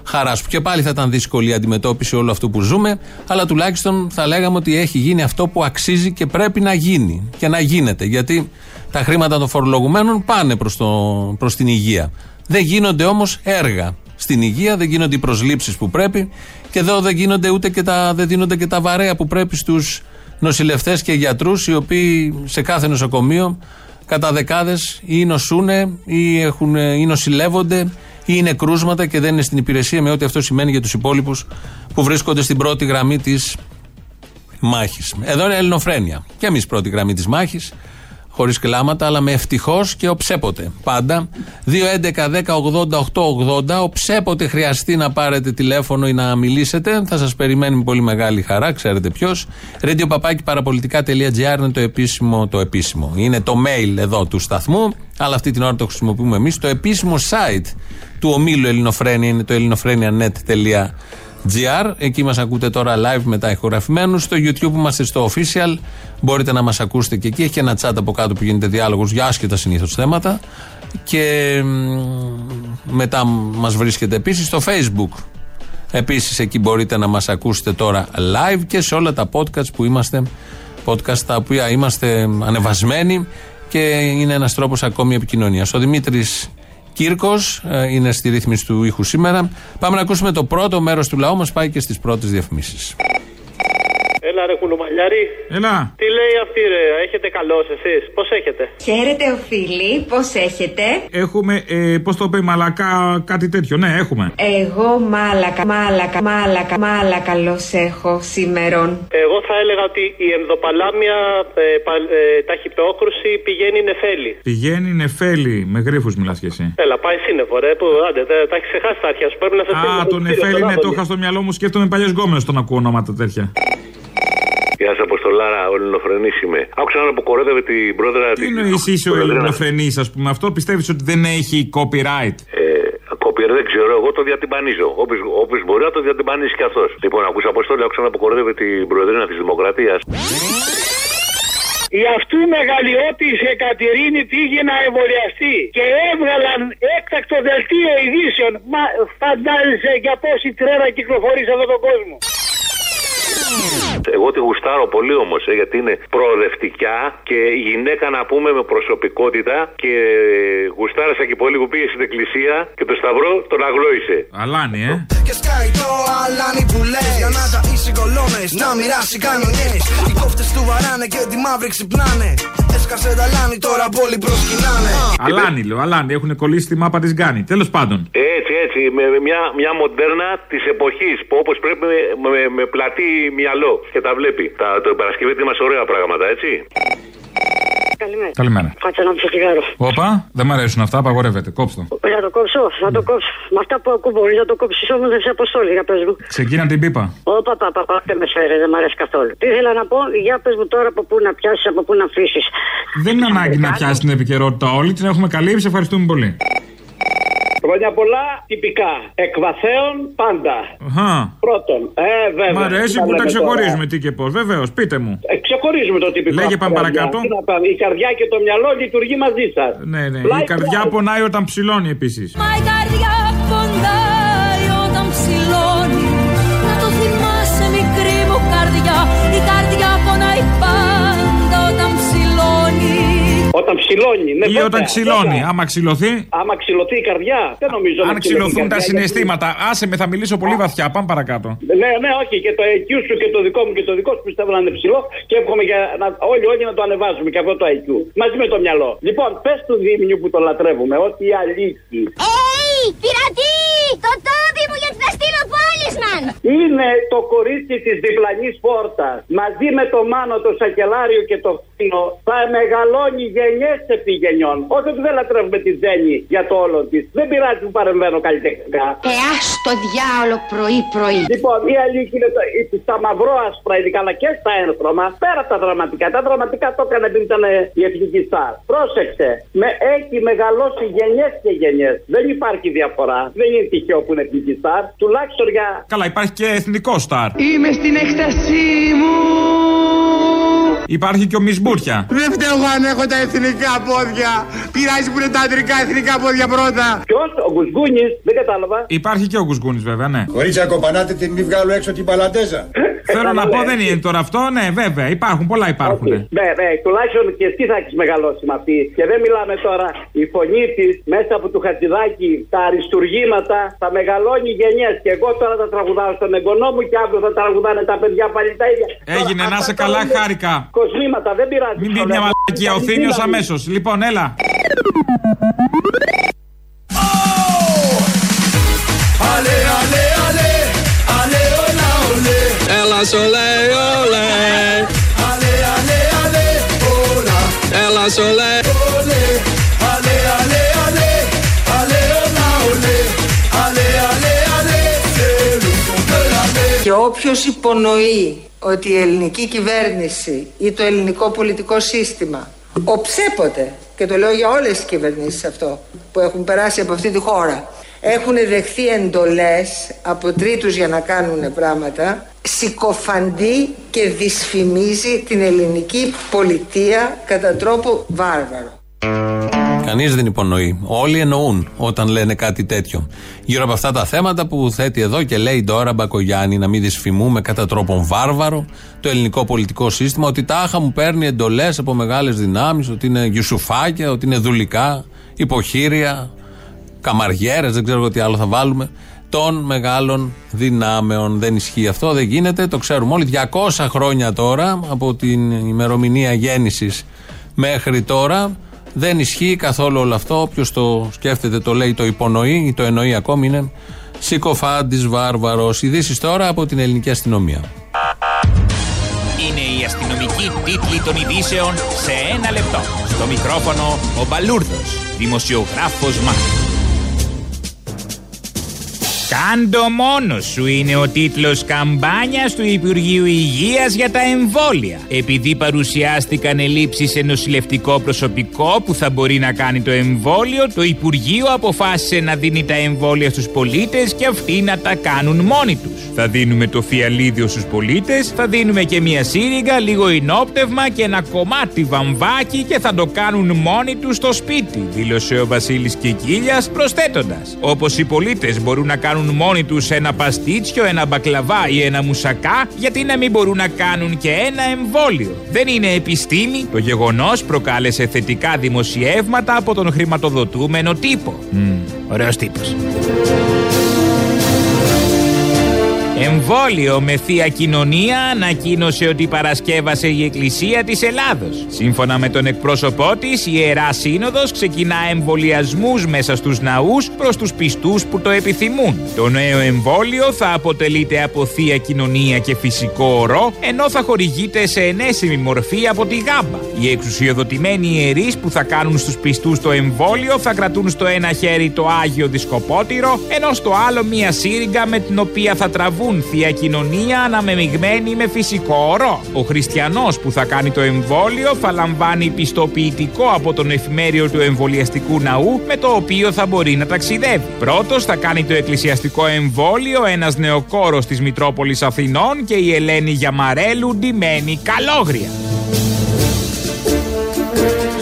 Speaker 2: χαρά σου. Και πάλι θα ήταν δύσκολη η αντιμετώπιση όλου αυτού που ζούμε, αλλά τουλάχιστον θα λέγαμε ότι έχει γίνει αυτό που αξίζει και πρέπει να γίνει και να γίνεται. Γιατί τα χρήματα των φορολογουμένων πάνε προς προς την υγεία. Δεν γίνονται όμως έργα στην υγεία, δεν γίνονται οι προσλήψεις που πρέπει και εδώ δεν, γίνονται ούτε και τα, δεν δίνονται και τα βαρέα που πρέπει στους νοσηλευτές και γιατρούς, οι οποίοι σε κάθε νοσοκομείο κατά δεκάδες ή νοσούνε ή, έχουν, ή νοσηλεύονται ή είναι κρούσματα και δεν είναι στην υπηρεσία με ό,τι αυτό σημαίνει για τους υπόλοιπους που βρίσκονται στην πρώτη γραμμή της μάχης. Εδώ είναι ελληνοφρένεια. Και εμείς πρώτη γραμμή της μάχης. Χωρίς κλάματα, αλλά με ευτυχώς και οψέποτε. Πάντα. 2.11.10.80.880. Οψέποτε χρειαστεί να πάρετε τηλέφωνο ή να μιλήσετε, θα σας περιμένει με πολύ μεγάλη χαρά, ξέρετε ποιος. radiopapaki.parapolitica.gr είναι το επίσημο, το επίσημο. Είναι το mail εδώ του σταθμού, αλλά αυτή την ώρα το χρησιμοποιούμε εμείς. Το επίσημο site του ομίλου Ελληνοφρένια είναι το ελληνοφρένια.net.gr. Εκεί μας ακούτε τώρα live μετά ηχογραφημένους. Στο YouTube είμαστε στο official. Μπορείτε να μας ακούσετε και εκεί. Έχει ένα chat από κάτω που γίνεται διάλογος για άσχετα συνήθως θέματα. Και μ, μετά μας βρίσκεται επίσης στο Facebook. Επίσης εκεί μπορείτε να μας ακούσετε τώρα live και σε όλα τα podcast που είμαστε. Podcast τα οποία είμαστε ανεβασμένοι και είναι ένας τρόπος ακόμη επικοινωνίας. Ο Δημήτρης Κύρκος είναι στη ρύθμιση του ήχου σήμερα. Πάμε να ακούσουμε το πρώτο μέρος του λαού μας. Πάει και στις πρώτες διαφημίσεις.
Speaker 17: Έλα ρε κουλουμαλιάρη.
Speaker 18: Έλα.
Speaker 17: Τι λέει αυτή ρε, έχετε καλός εσείς, πώς έχετε;
Speaker 1: Χαίρετε, οφείλει. Πώς έχετε;
Speaker 18: Έχουμε, ε, πώς το είπε, μαλακά, κάτι τέτοιο. Ναι, έχουμε.
Speaker 1: Εγώ μάλακα, μάλακα, μάλακα, μάλακα καλώ έχω σήμερον.
Speaker 17: Εγώ θα έλεγα ότι η ενδοπαλάμια ε, πα- ε, ταχυπτόκρουση πηγαίνει νεφέλη.
Speaker 18: Πηγαίνει νεφέλη. Με γρήφου μιλάς και εσύ.
Speaker 17: Έλα, πάει σύννεφο ρε, που άντε, τα, τα έχεις ξεχάσει τα αρχαία σου, πρέπει να σε στείλω
Speaker 18: Α,
Speaker 17: το
Speaker 18: το
Speaker 17: κτίριο,
Speaker 18: νεφέλη,
Speaker 17: τον
Speaker 18: ναι, το
Speaker 17: Άδωνη.
Speaker 18: είχα στο μυαλό μου. Σκέφτομαι παλιές γκόμενες τον ακούω ονόματα τέτοια.
Speaker 19: Γεια σα, Αποστολάρα, ο Ελληνοφρενής είμαι. Άκουσα να αποκορεύεται την πρόεδρα
Speaker 18: Τι εννοείς είσαι ο ελληνοφρενής, ας πούμε, αυτό πιστεύεις ότι δεν έχει copyright;
Speaker 19: Ε, κόπιερ δεν ξέρω, εγώ το διατυμπανίζω. Όποιο μπορεί να το διατυμπανίσει κι αυτός. Λοιπόν, ακούσα Αποστόλη, άκουσα να αποκορεύεται την προεδρία της Δημοκρατίας.
Speaker 20: Η αυτού μεγαλειώτη Εκατερίνη πήγε να εμβολιαστεί και έβγαλαν έκτακτο δελτίο ειδήσεων. Μα φαντάζεσαι για πόση τρέλα κυκλοφορεί σε αυτόν τον κόσμο.
Speaker 19: Εγώ τη γουστάρω πολύ όμως, γιατί είναι προοδευτικά και γυναίκα να πούμε με προσωπικότητα και γουστάρασα και πολύ που πήγε στην εκκλησία και το σταυρό τον αγλόησε.
Speaker 18: Αλάνι, ε.
Speaker 21: Και σκάει το αλάνι που λες Για να τα ίσει κολόνες, να μοιράσει κανονιές Οι κόφτες του βαράνε και τη μαύρη ξυπνάνε Έσκασε τα λάνι τώρα πολύ προσκυνάνε
Speaker 18: Αλάνι, λέω, αλάνι. Έχουν κολλήσει τη μάπα της Γκάνη. Τέλος πάντων.
Speaker 19: Έτσι, έτσι, με με μια, μια μοντέρνα της εποχής που όπως πρέπει με, με, με πλατή μυαλό και τα βλέπει. Τα, το Παρασκευή είμαστε ωραία πράγματα, έτσι.
Speaker 22: Καλημέρα.
Speaker 18: Καλημέρα.
Speaker 22: Κάτσε να πιω τσιγάρο.
Speaker 18: Όπα, δεν μ' αρέσουν αυτά, απαγορεύεται. Κόψτε.
Speaker 22: Να το κόψω, να το κόψω. Με αυτά που ακούω μπορείς να το κόψεις όμως δεν σε αποστόλη, για πες μου.
Speaker 18: Ξεκίνα την πίπα.
Speaker 22: Όπα, πα, πα, πα, δεν με σφαίρε, δεν μ' αρέσει καθόλου. Τι ήθελα να πω, για πες μου τώρα από πού να πιάσεις, από πού να αφήσεις.
Speaker 18: Δεν είναι ανάγκη να πιάσεις την επικαιρότητα όλη, την έχουμε καλύψει. Ευχαριστούμε πολύ.
Speaker 20: Χρόνια πολλά, τυπικά. Εκβαθέων πάντα.
Speaker 18: Αχα.
Speaker 20: Πρώτον, ε, βέβαια.
Speaker 18: Μ' αρέσει
Speaker 20: τι να
Speaker 18: που τα
Speaker 20: λέμε
Speaker 18: ξεχωρίζουμε τι και πώς. Βεβαίως, πείτε μου.
Speaker 20: τώρα. Ε, ξεχωρίζουμε το τυπικό.
Speaker 18: Λέγε, πάμε
Speaker 20: καρδιά.
Speaker 18: παρακάτω.
Speaker 20: Τι να πάμε, Η καρδιά και το μυαλό λειτουργεί μαζί σας.
Speaker 18: Ναι, ναι. Η καρδιά πονάει όταν ψηλώνει επίσης.
Speaker 11: Μα η καρδιά ποντάει όταν ψηλώνει Να το θυμάσαι μικρή μου καρδιά Η καρδιά πονάει πάντα όταν ψηλώνει
Speaker 20: Όταν ψηλώνει, ναι,
Speaker 18: Ή
Speaker 20: βέβαια,
Speaker 18: όταν ξυλώνει.
Speaker 20: βέβαια.
Speaker 18: Άμα ξυλωθεί;
Speaker 20: Άμα ξυλωθεί η καρδιά, δεν νομίζω να
Speaker 18: Αν
Speaker 20: ξυλωθεί η
Speaker 18: ξυλωθούν τα
Speaker 20: καρδιά,
Speaker 18: συναισθήματα. Άσε με, θα μιλήσω πολύ βαθιά. Πάμε παρακάτω.
Speaker 20: γιατί- Ναι, ναι, όχι. Και το IQ σου και το δικό μου και το δικό σου πιστεύω να είναι ψηλό και εύχομαι για να, όλοι, όλοι να το ανεβάζουμε και αυτό το IQ. Μαζί με το μυαλό. Λοιπόν, πες του Δήμηνιου που το λατρεύουμε ότι η αλήθεια
Speaker 23: Έι, πειρατή! Το τόπι μου γιατί θα στείλω πόλισμαν!
Speaker 20: είναι το κορίτσι της διπλανής πόρτας. Μαζί με το Μάνο, το Σακελάριο και το Φίνο θα μεγαλώνει γενιέ επί γενιών. Όχι ότι δεν λατρεύουμε τη Ζένη για το όλο της. Δεν πειράζει που παρεμβαίνω καλλιτεχνικά.
Speaker 23: Ε, ας το διάολο πρωί-πρωί.
Speaker 20: Λοιπόν, η αλήθεια είναι το, η- στα μαυρόασπρα ειδικά αλλά και στα ένθρωμα, πέρα από τα δραματικά. Τα δραματικά το έκανε επειδή ήταν ε, η εθνική στάρ. Πρόσεξε, με, έχει μεγαλώσει γενιές και γενιές. Δεν υπάρχει διαφορά. Δεν είναι τυχαίο που είναι εθνική στάρ. Τουλάχιστον για.
Speaker 18: Καλά, υπάρχει και εθνικό στάρ.
Speaker 21: Είμαι στην έκτασή μου
Speaker 18: Υπάρχει και ο Μισμπούρια.
Speaker 21: Δεν φταίω εγώ αν έχω τα εθνικά πόδια Πειράζει που είναι τα αντρικά εθνικά πόδια πρώτα
Speaker 20: Ποιο, ο Γκουσγκούνη, δεν κατάλαβα.
Speaker 18: Υπάρχει και ο Γκουσγκούνη, βέβαια, ναι.
Speaker 24: Κορίτσια, κοπανάτε την μη βγάλω έξω την παλαντέζα.
Speaker 18: Θέλω να πω, δεν είναι τώρα αυτό, ναι, βέβαια. Υπάρχουν, πολλά υπάρχουν.
Speaker 20: Ναι, ναι, τουλάχιστον και εσύ θα έχεις μεγαλώσει με αυτή. Και δεν μιλάμε τώρα. Η φωνή της μέσα από του Χατζηδάκη, τα αριστουργήματα θα μεγαλώνει γενιές. Και εγώ τώρα θα τραγουδάω στον εγγονό μου και αύριο θα τραγουδάνε τα παιδιά πάλι τα ίδια.
Speaker 18: Έγινε,
Speaker 20: Τώρα,
Speaker 18: να
Speaker 20: αυτά
Speaker 18: σε
Speaker 20: τα
Speaker 18: καλά,
Speaker 20: λέμε
Speaker 18: χάρηκα.
Speaker 20: Κοσμήματα, δεν πειράζει.
Speaker 18: Μην πει μια μαλακία ο Θήμιο αμέσω. Λοιπόν, έλα.
Speaker 21: Ale, ale, ale Ale, όλα, ολέ
Speaker 25: Έλα σολέ,
Speaker 1: Και όποιος υπονοεί ότι η ελληνική κυβέρνηση ή το ελληνικό πολιτικό σύστημα οψέποτε, και το λέω για όλες τις κυβερνήσεις αυτό που έχουν περάσει από αυτή τη χώρα, έχουν δεχθεί εντολές από τρίτους για να κάνουν πράγματα, συκοφαντεί και δυσφημίζει την ελληνική πολιτεία κατά τρόπο βάρβαρο.
Speaker 2: Κανείς δεν υπονοεί. Όλοι εννοούν όταν λένε κάτι τέτοιο. Γύρω από αυτά τα θέματα που θέτει εδώ και λέει τώρα Μπακογιάννη να μην δυσφημούμε κατά τρόπον βάρβαρο το ελληνικό πολιτικό σύστημα, ότι τάχα μου παίρνει εντολές από μεγάλες δυνάμεις, ότι είναι γιουσουφάκια, ότι είναι δουλικά, υποχείρια, καμαριέρες, δεν ξέρω τι άλλο θα βάλουμε, των μεγάλων δυνάμεων. Δεν ισχύει αυτό, δεν γίνεται, το ξέρουμε όλοι. 200 χρόνια τώρα από την ημερομηνία γέννησης μέχρι τώρα δεν ισχύει καθόλου όλο αυτό. Όποιος το σκέφτεται, το λέει, το υπονοεί ή το εννοεί ακόμη είναι συκοφάντης βάρβαρος. Ειδήσεις τώρα από την ελληνική αστυνομία.
Speaker 26: Είναι η αστυνομική τίτλη των ειδήσεων σε ένα λεπτό. Στο μικρόφωνο ο Μπαλούρδος, δημοσιογράφος Μάρκος. Κάντο μόνος σου είναι ο τίτλος καμπάνιας του Υπουργείου Υγείας για τα εμβόλια. Επειδή παρουσιάστηκαν ελλείψεις σε νοσηλευτικό προσωπικό που θα μπορεί να κάνει το εμβόλιο, το Υπουργείο αποφάσισε να δίνει τα εμβόλια στους πολίτες και αυτοί να τα κάνουν μόνοι τους. Θα δίνουμε το φιαλίδιο στους πολίτες, θα δίνουμε και μια σύριγγα, λίγο ενόπτευμα και ένα κομμάτι βαμβάκι και θα το κάνουν μόνοι τους στο σπίτι, δήλωσε ο Βασίλης Κικίλιας προσθέτοντας. Όπως οι πολίτες μπορούν να κάνουν μόνοι τους ένα παστίτσιο, ένα μπακλαβά ή ένα μουσακά, γιατί να μην μπορούν να κάνουν και ένα εμβόλιο. Δεν είναι επιστήμη. Το γεγονός προκάλεσε θετικά δημοσιεύματα από τον χρηματοδοτούμενο τύπο. Mm, ωραίος τύπος. Εμβόλιο με θεία κοινωνία ανακοίνωσε ότι παρασκεύασε η Εκκλησία της Ελλάδος. Σύμφωνα με τον εκπρόσωπό της, η Ιερά Σύνοδος ξεκινά εμβολιασμούς μέσα στους ναούς προς τους πιστούς που το επιθυμούν. Το νέο εμβόλιο θα αποτελείται από θεία κοινωνία και φυσικό ορό, ενώ θα χορηγείται σε ενέσιμη μορφή από τη γάμπα. Οι εξουσιοδοτημένοι ιερείς που θα κάνουν στους πιστούς το εμβόλιο θα κρατούν στο ένα χέρι το Άγιο Δισκοπότηρο, ενώ στο άλλο μία σύριγγα με την οποία θα τραβούν θεία κοινωνία αναμεμειγμένη με φυσικό ορό. Ο χριστιανός που θα κάνει το εμβόλιο θα λαμβάνει πιστοποιητικό από τον εφημέριο του εμβολιαστικού ναού με το οποίο θα μπορεί να ταξιδεύει. Πρώτος θα κάνει το εκκλησιαστικό εμβόλιο ένας νεοκόρος της Μητρόπολης Αθηνών και η Ελένη Γιαμαρέλου ντυμένη καλόγρια.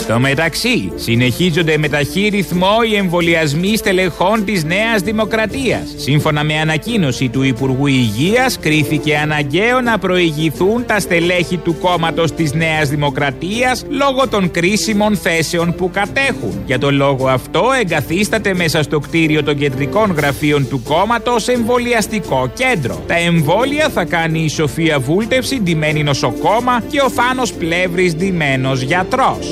Speaker 26: Στο μεταξύ, συνεχίζονται με ταχύ ρυθμό οι εμβολιασμοί στελεχών της Νέας Δημοκρατίας. Σύμφωνα με ανακοίνωση του Υπουργού Υγείας, κρίθηκε αναγκαίο να προηγηθούν τα στελέχη του κόμματος της Νέας Δημοκρατίας λόγω των κρίσιμων θέσεων που κατέχουν. Για τον λόγο αυτό, εγκαθίσταται μέσα στο κτίριο των κεντρικών γραφείων του κόμματος εμβολιαστικό κέντρο. Τα εμβόλια θα κάνει η Σοφία Βούλτευση, ντυμένη νοσοκόμα, και ο Θάνο Πλεύρης, ντυμένος γιατρός.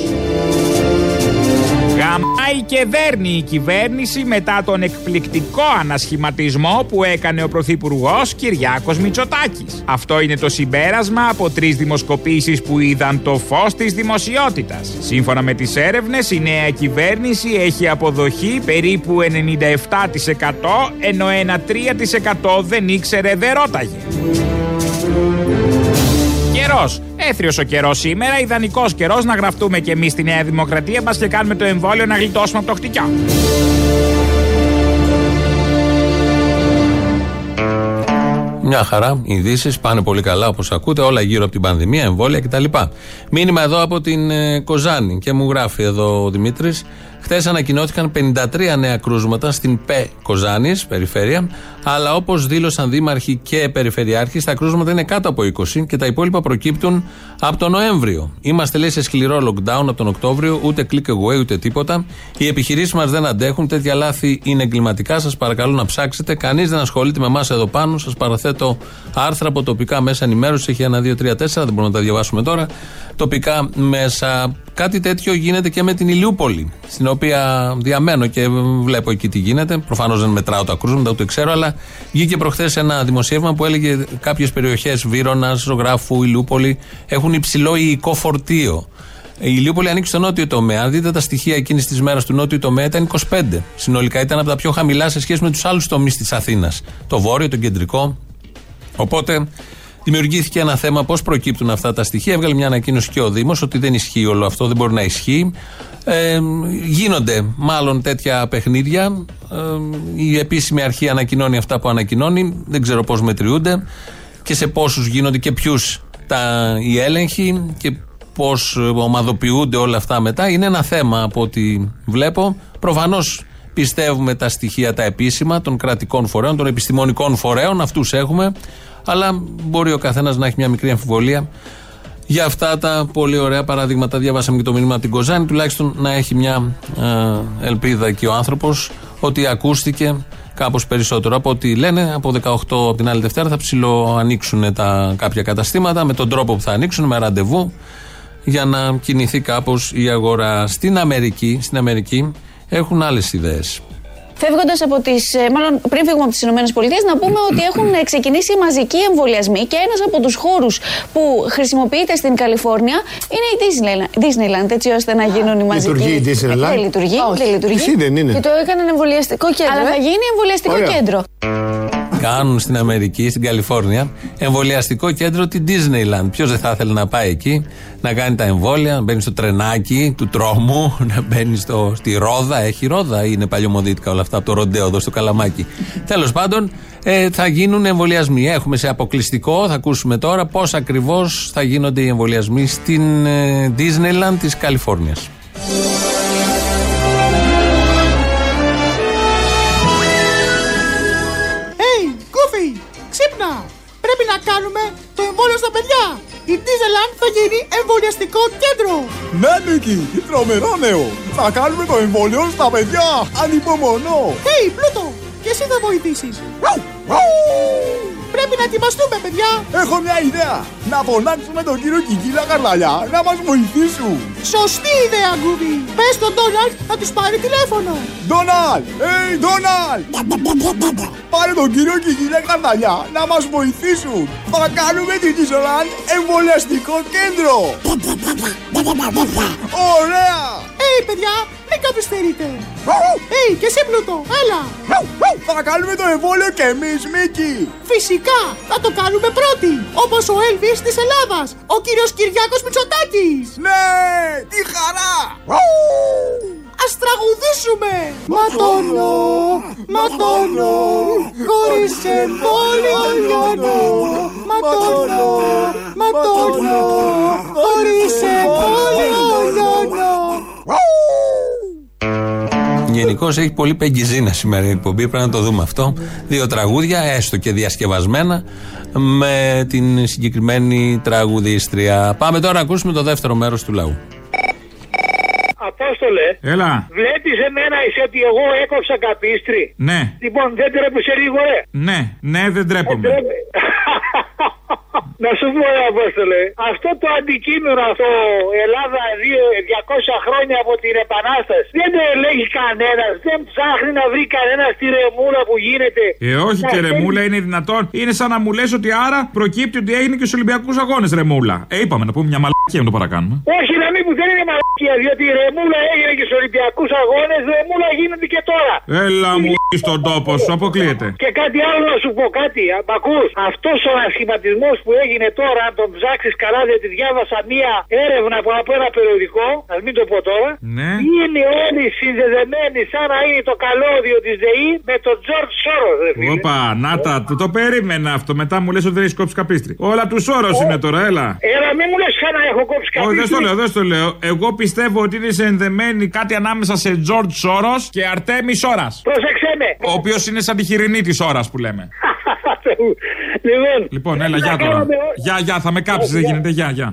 Speaker 26: Γαμάει και δέρνει η κυβέρνηση μετά τον εκπληκτικό ανασχηματισμό που έκανε ο Πρωθυπουργός Κυριάκος Μητσοτάκης. Αυτό είναι το συμπέρασμα από τρεις δημοσκοπήσεις που είδαν το φως της δημοσιότητας. Σύμφωνα με τις έρευνες, η νέα κυβέρνηση έχει αποδοχή περίπου 97% ενώ ένα 3% δεν ήξερε δεν ρώταγε. Καιρός. Έθριος ο καιρός σήμερα. Ιδανικός καιρός να γραφτούμε κι εμείς στη Νέα Δημοκρατία. Μπας και κάνουμε το εμβόλιο να γλιτώσουμε από το χτυκιά.
Speaker 2: Μια χαρά, οι ειδήσεις πάνε πολύ καλά όπως ακούτε, όλα γύρω από την πανδημία, εμβόλια κτλ. Μήνυμα εδώ από την ε, Κοζάνη και μου γράφει εδώ ο Δημήτρης. Χθες ανακοινώθηκαν 53 νέα κρούσματα στην ΠΕ Κοζάνης, περιφέρεια, αλλά όπως δήλωσαν δήμαρχοι και περιφερειάρχοι, τα κρούσματα είναι κάτω από 20 και τα υπόλοιπα προκύπτουν από τον Νοέμβριο. Είμαστε λέει σε σκληρό lockdown από τον Οκτώβριο, ούτε click away ούτε τίποτα. Οι επιχειρήσεις μας δεν αντέχουν, τέτοια λάθη είναι εγκληματικά. Σας παρακαλώ να ψάξετε. Κανείς δεν ασχολείται με εμάς εδώ πάνω. Σας παραθέτω άρθρα από τοπικά μέσα ενημέρωσης. Έχει ένα, δύο, τρία, τέσσερα, δεν μπορούμε να τα διαβάσουμε τώρα. Τοπικά μέσα. Κάτι τέτοιο γίνεται και με την Ηλιούπολη, στην οποία διαμένω και βλέπω εκεί τι γίνεται. Προφανώς δεν μετράω τα κρούσματα, ούτε ξέρω, αλλά βγήκε προχθές ένα δημοσίευμα που έλεγε κάποιες περιοχές Βύρονα, Ζωγράφου, Ηλιούπολη έχουν υψηλό υλικό φορτίο. Η Ηλιούπολη ανήκει στο νότιο τομέα. Αν δείτε τα στοιχεία εκείνης της μέρας του νότιου τομέα, ήταν 25. Συνολικά ήταν από τα πιο χαμηλά σε σχέση με τους άλλους τομείς της Αθήνας. Το βόρειο, το κεντρικό. Οπότε δημιουργήθηκε ένα θέμα πώς προκύπτουν αυτά τα στοιχεία. Έβγαλε μια ανακοίνωση και ο Δήμος ότι δεν ισχύει όλο αυτό, δεν μπορεί να ισχύει. Ε, γίνονται μάλλον τέτοια παιχνίδια. Ε, η επίσημη αρχή ανακοινώνει αυτά που ανακοινώνει. Δεν ξέρω πώς μετριούνται και σε πόσους γίνονται και ποιους οι έλεγχοι και πώς ομαδοποιούνται όλα αυτά μετά. Είναι ένα θέμα από ό,τι βλέπω. Προφανώς πιστεύουμε τα στοιχεία τα επίσημα των κρατικών φορέων, των επιστημονικών φορέων, αυτούς έχουμε. Αλλά μπορεί ο καθένας να έχει μια μικρή αμφιβολία για αυτά τα πολύ ωραία παραδείγματα. Διαβάσαμε και το μήνυμα από την Κοζάνη, τουλάχιστον να έχει μια ε, ελπίδα και ο άνθρωπος ότι ακούστηκε κάπως περισσότερο. Από ό,τι λένε, από 18 από την άλλη Δευτέρα θα ψηλοανοίξουν τα κάποια καταστήματα με τον τρόπο που θα ανοίξουν, με ραντεβού, για να κινηθεί κάπως η αγορά. Στην Αμερική, στην Αμερική έχουν άλλες ιδέες.
Speaker 27: Φεύγοντας από τις. Μάλλον πριν φύγουμε από τις ΗΠΑ, να πούμε ότι έχουν ξεκινήσει μαζικοί εμβολιασμοί και ένας από τους χώρους που χρησιμοποιείται στην Καλιφόρνια είναι η Disneyland, Disneyland έτσι ώστε να γίνουν οι μαζικοί.
Speaker 28: Λειτουργεί η Disneyland;
Speaker 27: Δεν λειτουργεί.
Speaker 28: Όχι.
Speaker 27: Δεν λειτουργεί.
Speaker 28: Εσύ δεν είναι.
Speaker 27: Και το έκαναν εμβολιαστικό κέντρο. Αλλά θα γίνει εμβολιαστικό
Speaker 28: Ωραία.
Speaker 27: κέντρο.
Speaker 2: Κάνουν στην Αμερική, στην Καλιφόρνια, εμβολιαστικό κέντρο την Disneyland. Ποιος δεν θα ήθελε να πάει εκεί, να κάνει τα εμβόλια, να μπαίνει στο τρενάκι του τρόμου, *laughs* να μπαίνει στο, στη ρόδα. Έχει ρόδα, ή είναι παλιωμοδίτικα όλα αυτά από το ροντέο εδώ στο καλαμάκι. Τέλος πάντων, ε, θα γίνουν εμβολιασμοί. Έχουμε σε αποκλειστικό, θα ακούσουμε τώρα πώς ακριβώς θα γίνονται οι εμβολιασμοί στην ε, Disneyland
Speaker 29: της Καλιφόρνιας. Πρέπει να κάνουμε το εμβόλιο στα παιδιά. Η Disneyland θα γίνει εμβολιαστικό κέντρο.
Speaker 30: Ναι, Νίκη, τρομερό νέο. Θα κάνουμε το εμβόλιο στα παιδιά. Ανυπομονώ.
Speaker 29: Hey, Πλούτο, και εσύ θα βοηθήσεις. Πρέπει να ετοιμαστούμε, παιδιά.
Speaker 30: Έχω μια ιδέα. Να φωνάξουμε τον κύριο Κικίλα Καρλαλιά να μας βοηθήσουν.
Speaker 29: Σωστή ιδέα, Goofy. Πες στον Ντόναλτ να τους πάρει τηλέφωνο.
Speaker 30: Ντόναλτ! Hey, Ντόναλτ! Πάρε τον κύριο Κικίλα Καρλαλιά να μας βοηθήσουν. Θα κάνουμε την Disneyland εμβολιαστικό κέντρο. *laughs* Ωραία!
Speaker 29: Hey, παιδιά, μην καθυστερείτε. Hey, και εσύ, Πλούτο, έλα.
Speaker 30: Θα κάνουμε το εμβόλιο και εμείς, Μίκη.
Speaker 29: Φυσικά, θα το κάνουμε πρώτοι. Όπως ο Έλβης της Ελλάδας, ο κύριος Κυριάκος Μητσοτάκης.
Speaker 30: Ναι, τι χαρά.
Speaker 29: Ας τραγουδήσουμε! Ματώνω, ματώνω, χωρίς εμβόλιο λιώνω. Ματώνω, ματώνω, χωρίς εμβόλιο λιώνω.
Speaker 2: Γενικώς έχει πολύ πεγκυζίνα σήμερα η εκπομπή. Πρέπει να το δούμε αυτό. Δύο τραγούδια, έστω και διασκευασμένα, με την συγκεκριμένη τραγουδίστρια. Πάμε τώρα να ακούσουμε το δεύτερο μέρος του λαού.
Speaker 31: Απόστολε,
Speaker 2: Έλα.
Speaker 31: βλέπεις εμένα είσαι ότι εγώ έκοψα καπίστρι;
Speaker 2: Ναι,
Speaker 31: Λοιπόν, δεν τρέπεσαι λίγο, ε.
Speaker 2: ναι, ναι, δεν τρέπομαι.
Speaker 31: Να σου πω, ρε Απόστολε, αυτό το αντικείμενο, αυτό Ελλάδα 200 χρόνια από την Επανάσταση, δεν το ελέγχει κανένας, δεν ψάχνει να βρει κανένας τη ρεμούλα που γίνεται.
Speaker 26: Ε, όχι
Speaker 31: Να
Speaker 26: και
Speaker 31: θέλει-
Speaker 26: ρεμούλα είναι δυνατόν. Είναι σαν να μου λες ότι άρα προκύπτει ότι έγινε και στους Ολυμπιακούς Αγώνες ρεμούλα. Ε, είπαμε να πούμε μια μαλακία να το παρακάνουμε.
Speaker 31: Όχι, να μην που δεν είναι μαλακία, διότι η ρεμούλα έγινε και στους Ολυμπιακούς Αγώνες, ρεμούλα γίνεται και τώρα.
Speaker 26: Έλα μου στον τόπο σου, αποκλείεται.
Speaker 31: Και κάτι άλλο να σου πω, κάτι. Ακούς, αυτός ο ασχηματισμός που έγινε τώρα, αν τον ψάξεις καλά, διότι διάβασα μία έρευνα από, από ένα περιοδικό, ας μην το πω τώρα.
Speaker 26: Ναι.
Speaker 31: Είναι όλοι συνδεδεμένοι σαν να είναι το καλώδιο της ΔΕΗ με τον Τζορτ Σόρος, ρε φίλε.
Speaker 26: Όπα, να τα, το, το περίμενα αυτό. Μετά μου λες ότι δεν έχεις κόψει καπίστρι. Όλα του όρο είναι τώρα, έλα.
Speaker 31: Έλα, μην μου λες σαν να έχω κόψει κάτι.
Speaker 26: Όχι, δεν στο λέω, δεν στο λέω. Εγώ πιστεύω ότι είναι συνδεμένη κάτι ανάμεσα σε George Soros και Αρτέμι Σόρας.
Speaker 31: Πρόσεξε με.
Speaker 26: Ο οποίος είναι σαν τη χοιρινή της ώρας που λέμε. *laughs*
Speaker 31: λοιπόν,
Speaker 26: Λοιπόν, έλα,
Speaker 31: να
Speaker 26: γεια τώρα.
Speaker 31: κάνουμε-
Speaker 26: Γεια, γεια, θα με κάψεις, δεν γίνεται, γεια, γεια.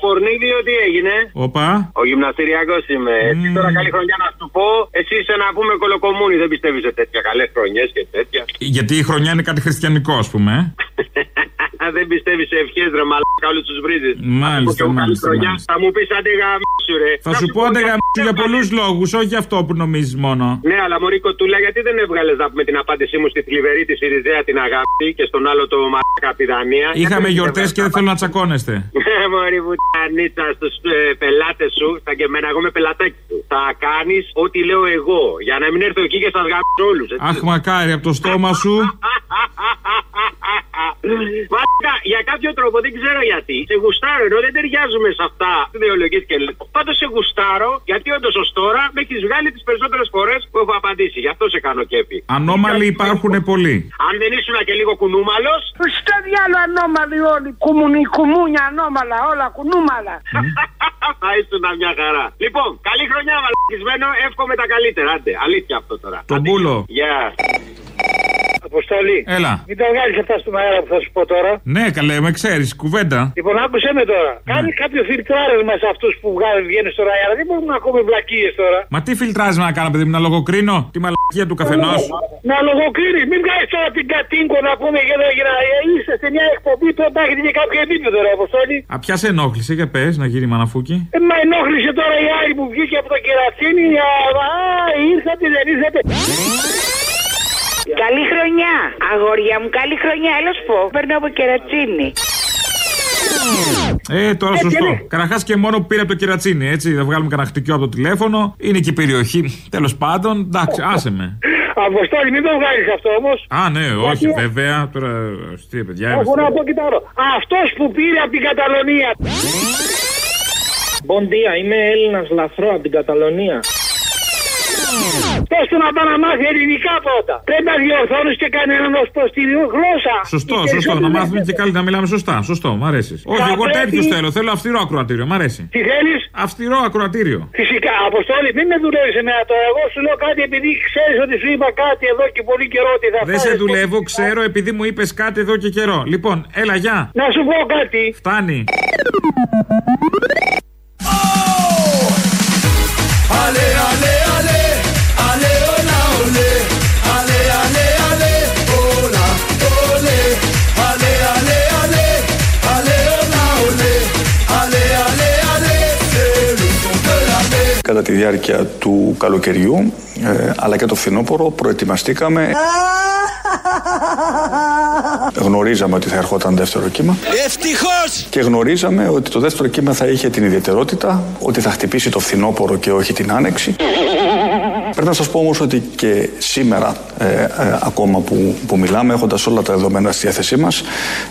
Speaker 32: Ε, Πορνίδιο, τι έγινε.
Speaker 26: Όπα.
Speaker 32: Ο γυμναστηριακός είμαι. Έτσι τώρα καλή χρονιά να σου πω. Εσύ είσαι να πούμε κολοκομούνι, δεν πιστεύεις σε τέτοια καλές χρονιές και τέτοια.
Speaker 26: Γιατί η χρονιά είναι κάτι χριστιανικό, ας πούμε. ε. *laughs*
Speaker 32: Αν δεν πιστεύεις σε ευχές, ρε μαλάκα, όλους τους βρίζεις.
Speaker 26: Μάλιστα, μάλιστα, μάλιστα.
Speaker 32: Θα μου πεις άντε γαμίσου, ρε.
Speaker 26: Θα σου πω αντεγαμίσου για πολλούς λόγους, όχι για αυτό που νομίζεις μόνο.
Speaker 32: Ναι, αλλά Μωρή Κοτούλα, γιατί δεν έβγαλες να πούμε την απάντησή μου στη θλιβερή της Ιριζέα την αγάπη και στον άλλο το μαλάκα πιδανία.
Speaker 26: Είχαμε γιορτές και δεν θέλω να τσακώνεστε. *laughs*
Speaker 32: Ναι, Μωρή βουτανίτσα στους πελάτες σου, στα και εμένα, εγώ είμαι πελατάκι σου. Θα κάνεις ό,τι λέω εγώ, για να μην έρθω εκεί και σας γαμίσω όλους.
Speaker 26: Αχ, μακάρι από το στόμα σου *laughs*
Speaker 32: Μαλάκα, για κάποιο τρόπο δεν ξέρω γιατί. Σε γουστάρω ενώ δεν ταιριάζουμε σε αυτά τις ιδεολογίες και λέω. Πάντως σε γουστάρω γιατί όντως ως τώρα με έχεις βγάλει τις περισσότερες φορές που έχω απαντήσει. Γι' αυτό σε κάνω κέφι.
Speaker 26: Ανώμαλοι υπάρχουν πολλοί.
Speaker 32: Αν δεν ήσουν και λίγο κουνούμαλος.
Speaker 31: Στο διάλο ανώμαλοι όλοι. Κουμουνι, κουμούνια ανώμαλα, όλα κουνούμαλα. *laughs*
Speaker 32: Θα ήσουν μια χαρά. Λοιπόν, καλή χρονιά, μαλακισμένο. Εύχομαι τα καλύτερα. Άντε, αλήθεια αυτό τώρα.
Speaker 26: Τον πούλο.
Speaker 32: Γεια.
Speaker 31: Αποστολή.
Speaker 26: Έλα.
Speaker 31: Μην τα βγάλεις αυτά στον αέρα που θα σου πω τώρα.
Speaker 26: Ναι, καλέ, με ξέρεις, κουβέντα.
Speaker 31: Λοιπόν, άκουσε με τώρα. Κάνει κάποιο φιλτράρισμα σε αυτούς που βγάλουν, βγαίνουν στον αέρα. Δεν μπορούμε να ακούμε βλακίες τώρα.
Speaker 26: Μα τι φιλτράζουμε να κάνω, παιδί μου, να λογοκρίνω τη μαλακία του καθενό.
Speaker 31: Να λογοκρίνεις. Μην βγάλεις τώρα την κατίνκο να πούμε για να για να- Είσαι σε μια εκπομπή που έχετε και κάποιο επίπεδο, ρε Αποστολή.
Speaker 26: Α, ποια σε ενόχλησε, για πες, να γίνει μαναφούκι.
Speaker 31: Ε, μα ενόχλησε τώρα η άλλη που βγήκε από το κερατσίνη. Α, α, ήρθατε, δεν ήρθατε.
Speaker 33: Καλή χρονιά, αγόρια μου, καλή χρονιά. Έλα σου πω, παίρνω από κερατσίνη.
Speaker 26: Ε, τώρα σωστό. Καταρχάς και μόνο που πήρε από το κερατσίνι, έτσι. Θα βγάλουμε κανένα χτυκιό από το τηλέφωνο. Είναι και η περιοχή. Τέλος πάντων, εντάξει, άσε με.
Speaker 31: Αποστόλη, μην το βγάλεις αυτό όμως.
Speaker 26: Α, ναι, όχι, βέβαια. Τώρα, τι παιδιά,
Speaker 31: Έχω
Speaker 26: είμαστε.
Speaker 31: να πω και τώρα. Αυτός που πήρε από την Καταλωνία.
Speaker 34: Μποντία, είμαι Έλληνας λαθρό από την Καταλωνία.
Speaker 31: Πες του να πάει να μάθει ελληνικά πρώτα. Πρέπει να διορθώνεις και κανέναν ω προ τη γλώσσα.
Speaker 26: Σωστό,
Speaker 31: Οι
Speaker 26: σωστό. Να
Speaker 31: περισσότεροι
Speaker 26: μάθουμε και καλύτερα να μιλάμε σωστά. Σωστό, μ' αρέσει. Όχι, εγώ
Speaker 31: πρέπει-
Speaker 26: τέτοιου θέλω. Θέλω αυστηρό ακροατήριο. Μ' αρέσει.
Speaker 31: Τι θέλεις;
Speaker 26: Αυστηρό ακροατήριο.
Speaker 31: Φυσικά, Αποστόλη, μην με δουλεύεις εμένα τώρα. Εγώ σου λέω κάτι επειδή ξέρεις ότι σου είπα κάτι εδώ και πολύ καιρό ότι θα
Speaker 26: Δεν σε
Speaker 31: φάεις
Speaker 26: δουλεύω, ξέρω επειδή μου είπες κάτι εδώ και καιρό. Λοιπόν, έλα, γεια.
Speaker 31: Να σου πω κάτι.
Speaker 26: Φτάνει.
Speaker 6: Ale,
Speaker 28: Κατά τη διάρκεια του καλοκαιριού ε, αλλά και το φθινόπωρο προετοιμαστήκαμε. *laughs* Γνωρίζαμε ότι θα ερχόταν δεύτερο κύμα
Speaker 4: Ευτυχώς!
Speaker 28: και γνωρίζαμε ότι το δεύτερο κύμα θα είχε την ιδιαιτερότητα ότι θα χτυπήσει το φθινόπωρο και όχι την άνοιξη. *laughs* Πρέπει να σας πω όμως ότι και σήμερα ε, ε, ακόμα που, που μιλάμε έχοντας όλα τα δεδομένα στη διάθεσή μας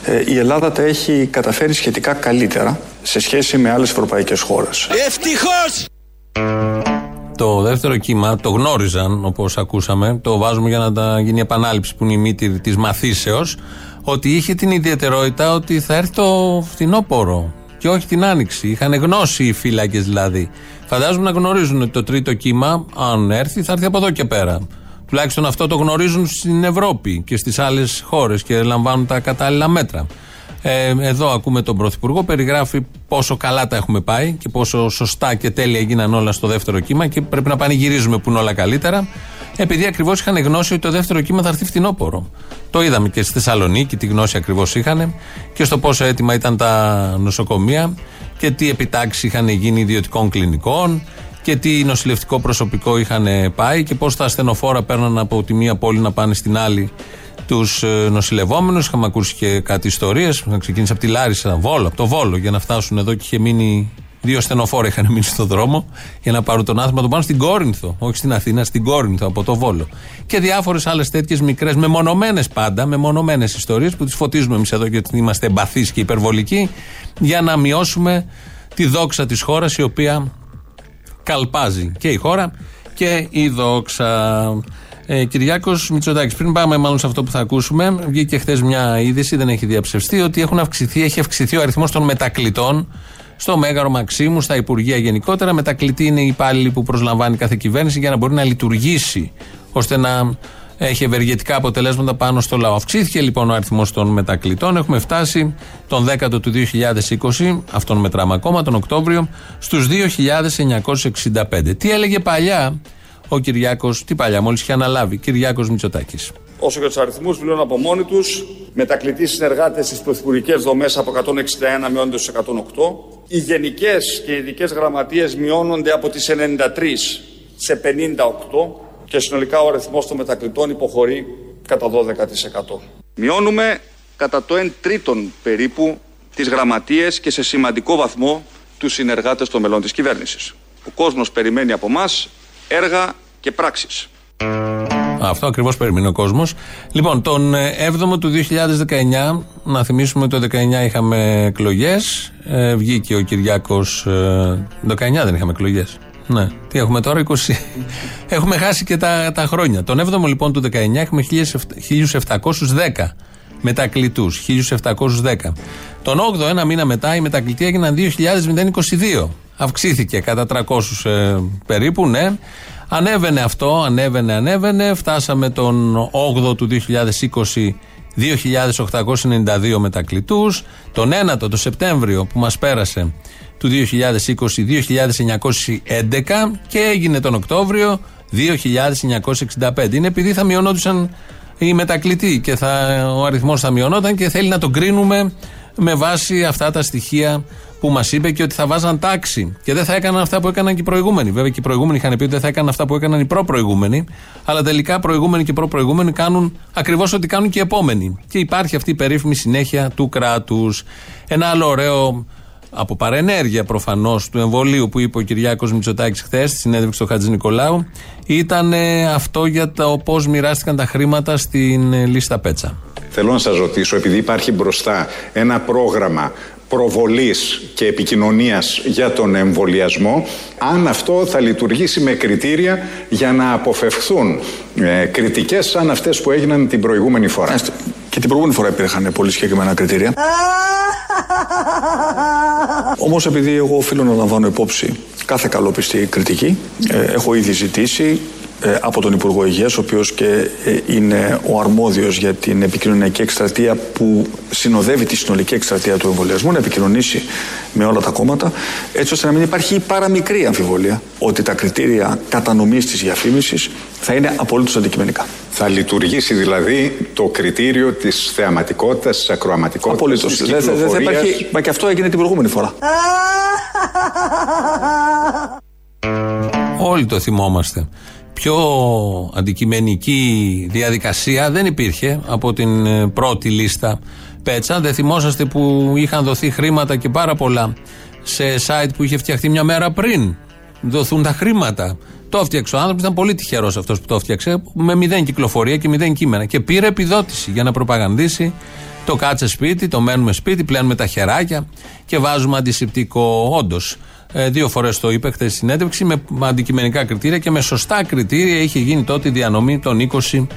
Speaker 28: ε, η Ελλάδα τα έχει καταφέρει σχετικά καλύτερα σε σχέση με άλλες ευρωπαϊκές χώρες.
Speaker 4: Ευτυχώς!
Speaker 2: Το δεύτερο κύμα το γνώριζαν, όπως ακούσαμε. Το βάζουμε για να τα γίνει επανάληψη που είναι η μύτη της μαθήσεως. Ότι είχε την ιδιαιτερότητα ότι θα έρθει το φθινόπωρο και όχι την άνοιξη. Είχαν γνώση οι φύλακες δηλαδή. Φαντάζομαι να γνωρίζουν ότι το τρίτο κύμα, αν έρθει, θα έρθει από εδώ και πέρα. Τουλάχιστον αυτό το γνωρίζουν στην Ευρώπη και στις άλλες χώρες και λαμβάνουν τα κατάλληλα μέτρα. Ε, εδώ ακούμε τον Πρωθυπουργό, περιγράφει πόσο καλά τα έχουμε πάει και πόσο σωστά και τέλεια έγιναν όλα στο δεύτερο κύμα και πρέπει να πανηγυρίζουμε που είναι όλα καλύτερα. Επειδή ακριβώς είχαν γνώση ότι το δεύτερο κύμα θα έρθει φθινόπωρο. Το είδαμε και στη Θεσσαλονίκη, τη γνώση ακριβώς είχαν και στο πόσο έτοιμα ήταν τα νοσοκομεία και τι επιτάξεις είχαν γίνει ιδιωτικών κλινικών και τι νοσηλευτικό προσωπικό είχαν πάει και πώς τα ασθενοφόρα παίρναν από τη μία πόλη να πάνε στην άλλη τους νοσηλευόμενους. Είχαμε ακούσει και κάτι ιστορίες. Ξεκίνησε από τη Λάρισα, Βόλο, από το Βόλο, για να φτάσουν εδώ και είχε μείνει. Δύο στενοφόρα είχαν μείνει στον δρόμο για να πάρουν τον άνθρωπο, τον πάνε στην Κόρινθο. Όχι στην Αθήνα, στην Κόρινθο από το Βόλο. Και διάφορες άλλες τέτοιες μικρές, μεμονωμένες πάντα, μεμονωμένες ιστορίες που τις φωτίζουμε εμείς εδώ γιατί είμαστε εμπαθείς και υπερβολικοί, για να μειώσουμε τη δόξα της χώρας η οποία καλπάζει και η χώρα και η δόξα. Ε, Κυριάκος Μητσοτάκης. Πριν πάμε μάλλον σε αυτό που θα ακούσουμε, βγήκε χθες μια είδηση, δεν έχει διαψευστεί, ότι έχουν αυξηθεί, έχει αυξηθεί ο αριθμός των μετακλητών στο Μέγαρο Μαξίμου, στα Υπουργεία γενικότερα. Μετακλητή είναι οι υπάλληλοι που προσλαμβάνει κάθε κυβέρνηση για να μπορεί να λειτουργήσει ώστε να έχει ευεργετικά αποτελέσματα πάνω στο λαό. Αυξήθηκε λοιπόν ο αριθμός των μετακλητών. Έχουμε φτάσει τον 10ο του 2020, αυτόν μετράμε ακόμα, τον Οκτώβριο, στους 2.965. Τι έλεγε παλιά ο Κυριάκος, τι παλιά, μόλις είχε αναλάβει, Κυριάκος Μητσοτάκης.
Speaker 28: Όσο για τους αριθμούς, μιλούν από μόνοι τους. Μετακλητοί συνεργάτες στις πρωθυπουργικές δομές από 161 μειώνονται στου 108. Οι γενικές και ειδικές γραμματείες μειώνονται από τις 93 σε 58 και συνολικά ο αριθμός των μετακλητών υποχωρεί κατά 12%. Μειώνουμε κατά το 1 τρίτον περίπου τις γραμματείες και σε σημαντικό βαθμό τους συνεργάτες των μελών της κυβέρνησης. Ο κόσμος περιμένει από εμά έργα και πράξεις.
Speaker 2: Αυτό ακριβώς περίμενε ο κόσμος. Λοιπόν, τον 7ο του 2019, να θυμίσουμε ότι το 19 είχαμε εκλογές. Ε, βγήκε ο Κυριάκος. Ε, το 19 δεν είχαμε εκλογές. Ναι. Τι έχουμε τώρα, 20. *laughs* έχουμε χάσει και τα, τα χρόνια. Τον 7ο λοιπόν του 19 έχουμε 1710 μετακλητούς. 1710. Τον 8ο, ένα μήνα μετά, οι μετακλητοί έγιναν 2.022. Αυξήθηκε κατά 300 ε, περίπου, ναι. Ανέβαινε αυτό, ανέβαινε, ανέβαινε. Φτάσαμε τον 8ο του 2020 2.892 μετακλητούς. Τον 9ο, το Σεπτέμβριο που μας πέρασε του 2020 2.911 και έγινε τον Οκτώβριο 2.965. Είναι επειδή θα μειωνόντουσαν οι μετακλητοί και θα, ο αριθμός θα μειωνόταν και θέλει να τον κρίνουμε με βάση αυτά τα στοιχεία που μας είπε και ότι θα βάζαν τάξη και δεν θα έκαναν αυτά που έκαναν και οι προηγούμενοι. Βέβαια και οι προηγούμενοι είχαν πει ότι δεν θα έκαναν αυτά που έκαναν οι προ-προηγούμενοι, αλλά τελικά προηγούμενοι και προ-προηγούμενοι κάνουν ακριβώς ό,τι κάνουν και οι επόμενοι. Και υπάρχει αυτή η περίφημη συνέχεια του κράτους. Ένα άλλο ωραίο από παρενέργεια προφανώς του εμβολίου που είπε ο Κυριάκος Μητσοτάκης χθες στη συνέντευξη του Χατζη Νικολάου ήταν αυτό για το πώς μοιράστηκαν τα χρήματα στην ε, λίστα Πέτσα.
Speaker 35: Θέλω να σας ρωτήσω, επειδή υπάρχει μπροστά ένα πρόγραμμα προβολής και επικοινωνίας για τον εμβολιασμό, αν αυτό θα λειτουργήσει με κριτήρια για να αποφευχθούν ε, κριτικές σαν αυτές που έγιναν την προηγούμενη φορά.
Speaker 36: Και την προηγούμενη φορά υπήρχαν πολύ συγκεκριμένα κριτήρια. *laughs* Όμως, επειδή εγώ οφείλω να λαμβάνω υπόψη κάθε καλόπιστη κριτική, ε, έχω ήδη ζητήσει ε, από τον Υπουργό Υγείας, ο οποίος και ε, είναι ο αρμόδιος για την επικοινωνιακή εκστρατεία που συνοδεύει τη συνολική εκστρατεία του εμβολιασμού, να επικοινωνήσει με όλα τα κόμματα, έτσι ώστε να μην υπάρχει η παραμικρή αμφιβολία ότι τα κριτήρια κατανομής της διαφήμισης θα είναι απολύτως αντικειμενικά.
Speaker 35: Θα λειτουργήσει δηλαδή το κριτήριο της θεαματικότητας, της ακροαματικότητας,
Speaker 36: Απολύτως.
Speaker 35: της
Speaker 36: Δεν θα- δεν θα
Speaker 35: κυκλοφορίας.
Speaker 36: υπάρχει, μα και αυτό έγινε την προηγούμενη φορά. *laughs*
Speaker 2: Όλοι το θυμόμαστε. Πιο αντικειμενική διαδικασία δεν υπήρχε από την ε, πρώτη λίστα Πέτσα. Δεν θυμόσαστε που είχαν δοθεί χρήματα και πάρα πολλά σε site που είχε φτιαχτεί μια μέρα πριν δοθούν τα χρήματα. Το έφτιαξε ο άνθρωπος, ήταν πολύ τυχερός αυτός που το έφτιαξε, με μηδέν κυκλοφορία και μηδέν κείμενα. Και πήρε επιδότηση για να προπαγανδίσει το κάτσε σπίτι, το μένουμε σπίτι, πλένουμε τα χεράκια και βάζουμε αντισηπτικό. Όντως, δύο φορές το είπε χθες στη συνέντευξη με αντικειμενικά κριτήρια και με σωστά κριτήρια είχε γίνει τότε η διανομή των 20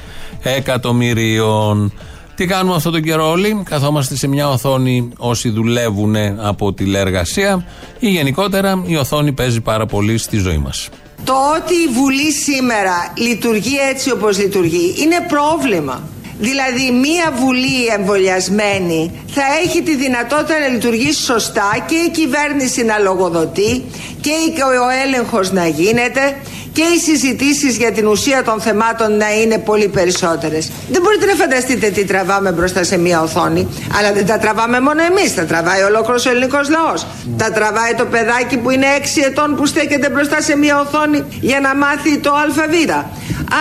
Speaker 2: εκατομμυρίων. Τι κάνουμε αυτόν τον καιρό όλοι, καθόμαστε σε μια οθόνη όσοι δουλεύουν από τηλεεργασία ή γενικότερα η οθόνη παίζει πάρα πολύ στη ζωή μας.
Speaker 1: Το ότι η Βουλή σήμερα λειτουργεί έτσι όπως λειτουργεί είναι πρόβλημα. Δηλαδή μία Βουλή εμβολιασμένη θα έχει τη δυνατότητα να λειτουργήσει σωστά και η κυβέρνηση να λογοδοτεί και ο έλεγχος να γίνεται και οι συζητήσεις για την ουσία των θεμάτων να είναι πολύ περισσότερες. Δεν μπορείτε να φανταστείτε τι τραβάμε μπροστά σε μία οθόνη, αλλά δεν τα τραβάμε μόνο εμείς, τα τραβάει ολόκληρος ο ελληνικός λαός. Τα τραβάει το παιδάκι που είναι 6 ετών που στέκεται μπροστά σε μία οθόνη για να μάθει το ΑΒ.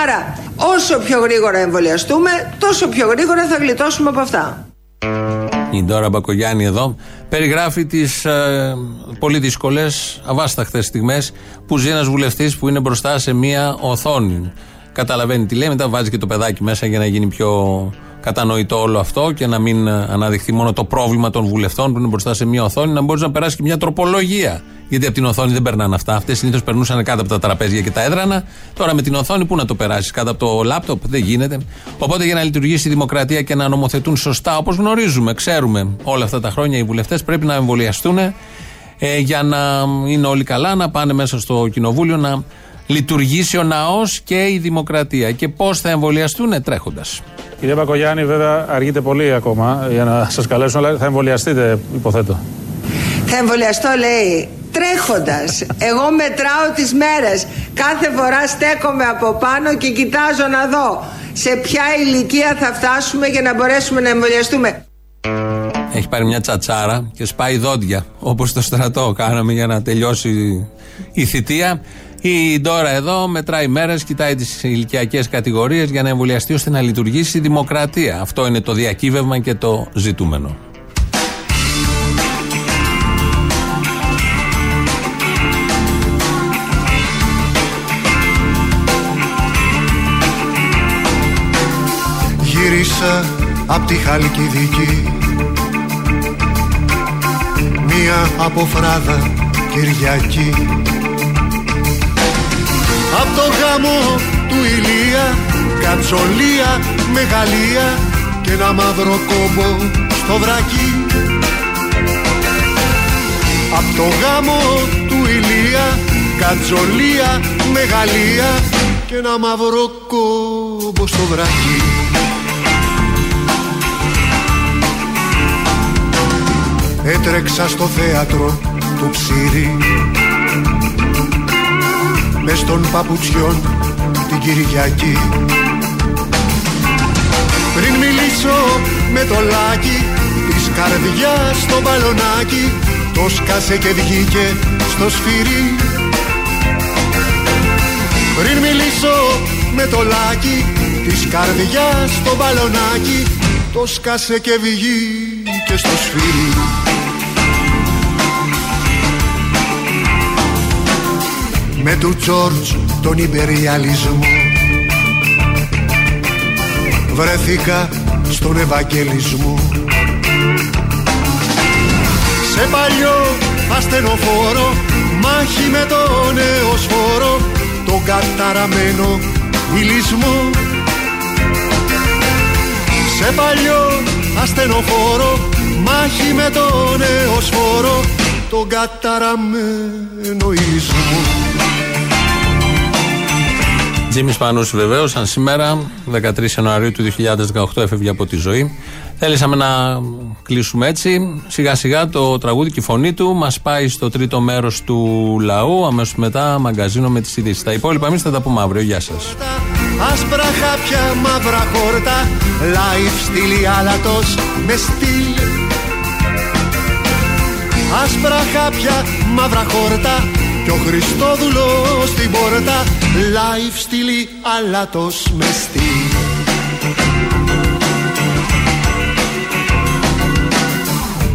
Speaker 1: Άρα, όσο πιο γρήγορα εμβολιαστούμε, τόσο πιο γρήγορα θα γλιτώσουμε από αυτά.
Speaker 2: Η Ντόρα Μπακογιάννη εδώ περιγράφει τις ε, πολύ δύσκολες, αβάσταχτες στιγμές που ζει ένας βουλευτής που είναι μπροστά σε μία οθόνη. Καταλαβαίνει τι λέει, μετά βάζει και το παιδάκι μέσα για να γίνει πιο κατανοητό όλο αυτό και να μην ε, αναδειχθεί μόνο το πρόβλημα των βουλευτών που είναι μπροστά σε μία οθόνη, να μπορείς να περάσεις και μια τροπολογία. Γιατί από την οθόνη δεν περνάνε αυτά. Αυτές συνήθως περνούσαν κάτω από τα τραπέζια και τα έδρανα. Τώρα με την οθόνη πού να το περάσεις, κάτω από το λάπτοπ, δεν γίνεται. Οπότε για να λειτουργήσει η δημοκρατία και να νομοθετούν σωστά, όπως γνωρίζουμε, ξέρουμε όλα αυτά τα χρόνια οι βουλευτές πρέπει να εμβολιαστούν ε, για να είναι όλοι καλά, να πάνε μέσα στο κοινοβούλιο να λειτουργήσει ο ναός και η δημοκρατία. Και πώς θα εμβολιαστούν τρέχοντας.
Speaker 15: Κυρία Μπακογιάννη, βέβαια αργείτε πολύ ακόμα για να σας καλέσουν, αλλά θα εμβολιαστείτε, υποθέτω.
Speaker 1: Θα εμβολιαστώ, λέει, τρέχοντας. Εγώ μετράω τις μέρες. Κάθε φορά στέκομαι από πάνω και κοιτάζω να δω σε ποια ηλικία θα φτάσουμε για να μπορέσουμε να εμβολιαστούμε.
Speaker 2: Έχει πάρει μια τσατσάρα και σπάει δόντια. Όπως στο στρατό κάναμε για να τελειώσει η θητεία. Η Ντόρα εδώ μετράει μέρες, κοιτάει τις ηλικιακές κατηγορίες για να εμβολιαστεί ώστε να λειτουργήσει η δημοκρατία. Αυτό είναι το διακύβευμα και το ζητούμενο.
Speaker 37: Γύρισα απ' τη Χαλκιδική Μία από φράδα Κυριακή Απ' το γάμο του Ηλία Κατσολία μεγαλεία Και ένα μαύρο κόμπο στο βρακί. Απ' το γάμο του Ηλία Κατσολία μεγαλεία Και ένα μαύρο κόμπο στο βρακί. Έτρεξα στο θέατρο του ψήρι Μες των παπουτσιών την Κυριακή. Πριν μιλήσω με το λάκι Της καρδιάς στο μπαλονάκι Το σκάσε και βγήκε στο σφυρί. Πριν μιλήσω με το λάκι Της καρδιάς στο μπαλονάκι Το σκάσε και βγήκε στο σφυρί με του Τζόρτζ τον υπεριαλισμό. Βρέθηκα στον Ευαγγελισμό. Σε παλιό ασθενοφόρο μάχη με τον νεοσφόρο τον καταραμένο ηλισμό σε παλιό ασθενοφόρο μάχη με τον νεοσφόρο τον καταραμένο ηλισμό
Speaker 2: Τζίμις Πανούση βεβαίως, σαν σήμερα, 13 Ιανουαρίου του 2018, έφευγε από τη ζωή. Θέλησαμε να κλείσουμε έτσι. Σιγά σιγά το τραγούδι και η φωνή του μας πάει στο τρίτο μέρος του λαού. Αμέσως μετά μαγκαζίνο με τις ειδήσεις. Τα υπόλοιπα εμείς θα τα πούμε αύριο. Γεια σας.
Speaker 37: Άσπρα χάπια, μαύρα χόρτα Live στυλ άλατος με στυλ Άσπρα χάπια, μαύρα χόρτα Κι ο Χριστόδουλος στην πόρτα Live στυλ άλατος με στυλ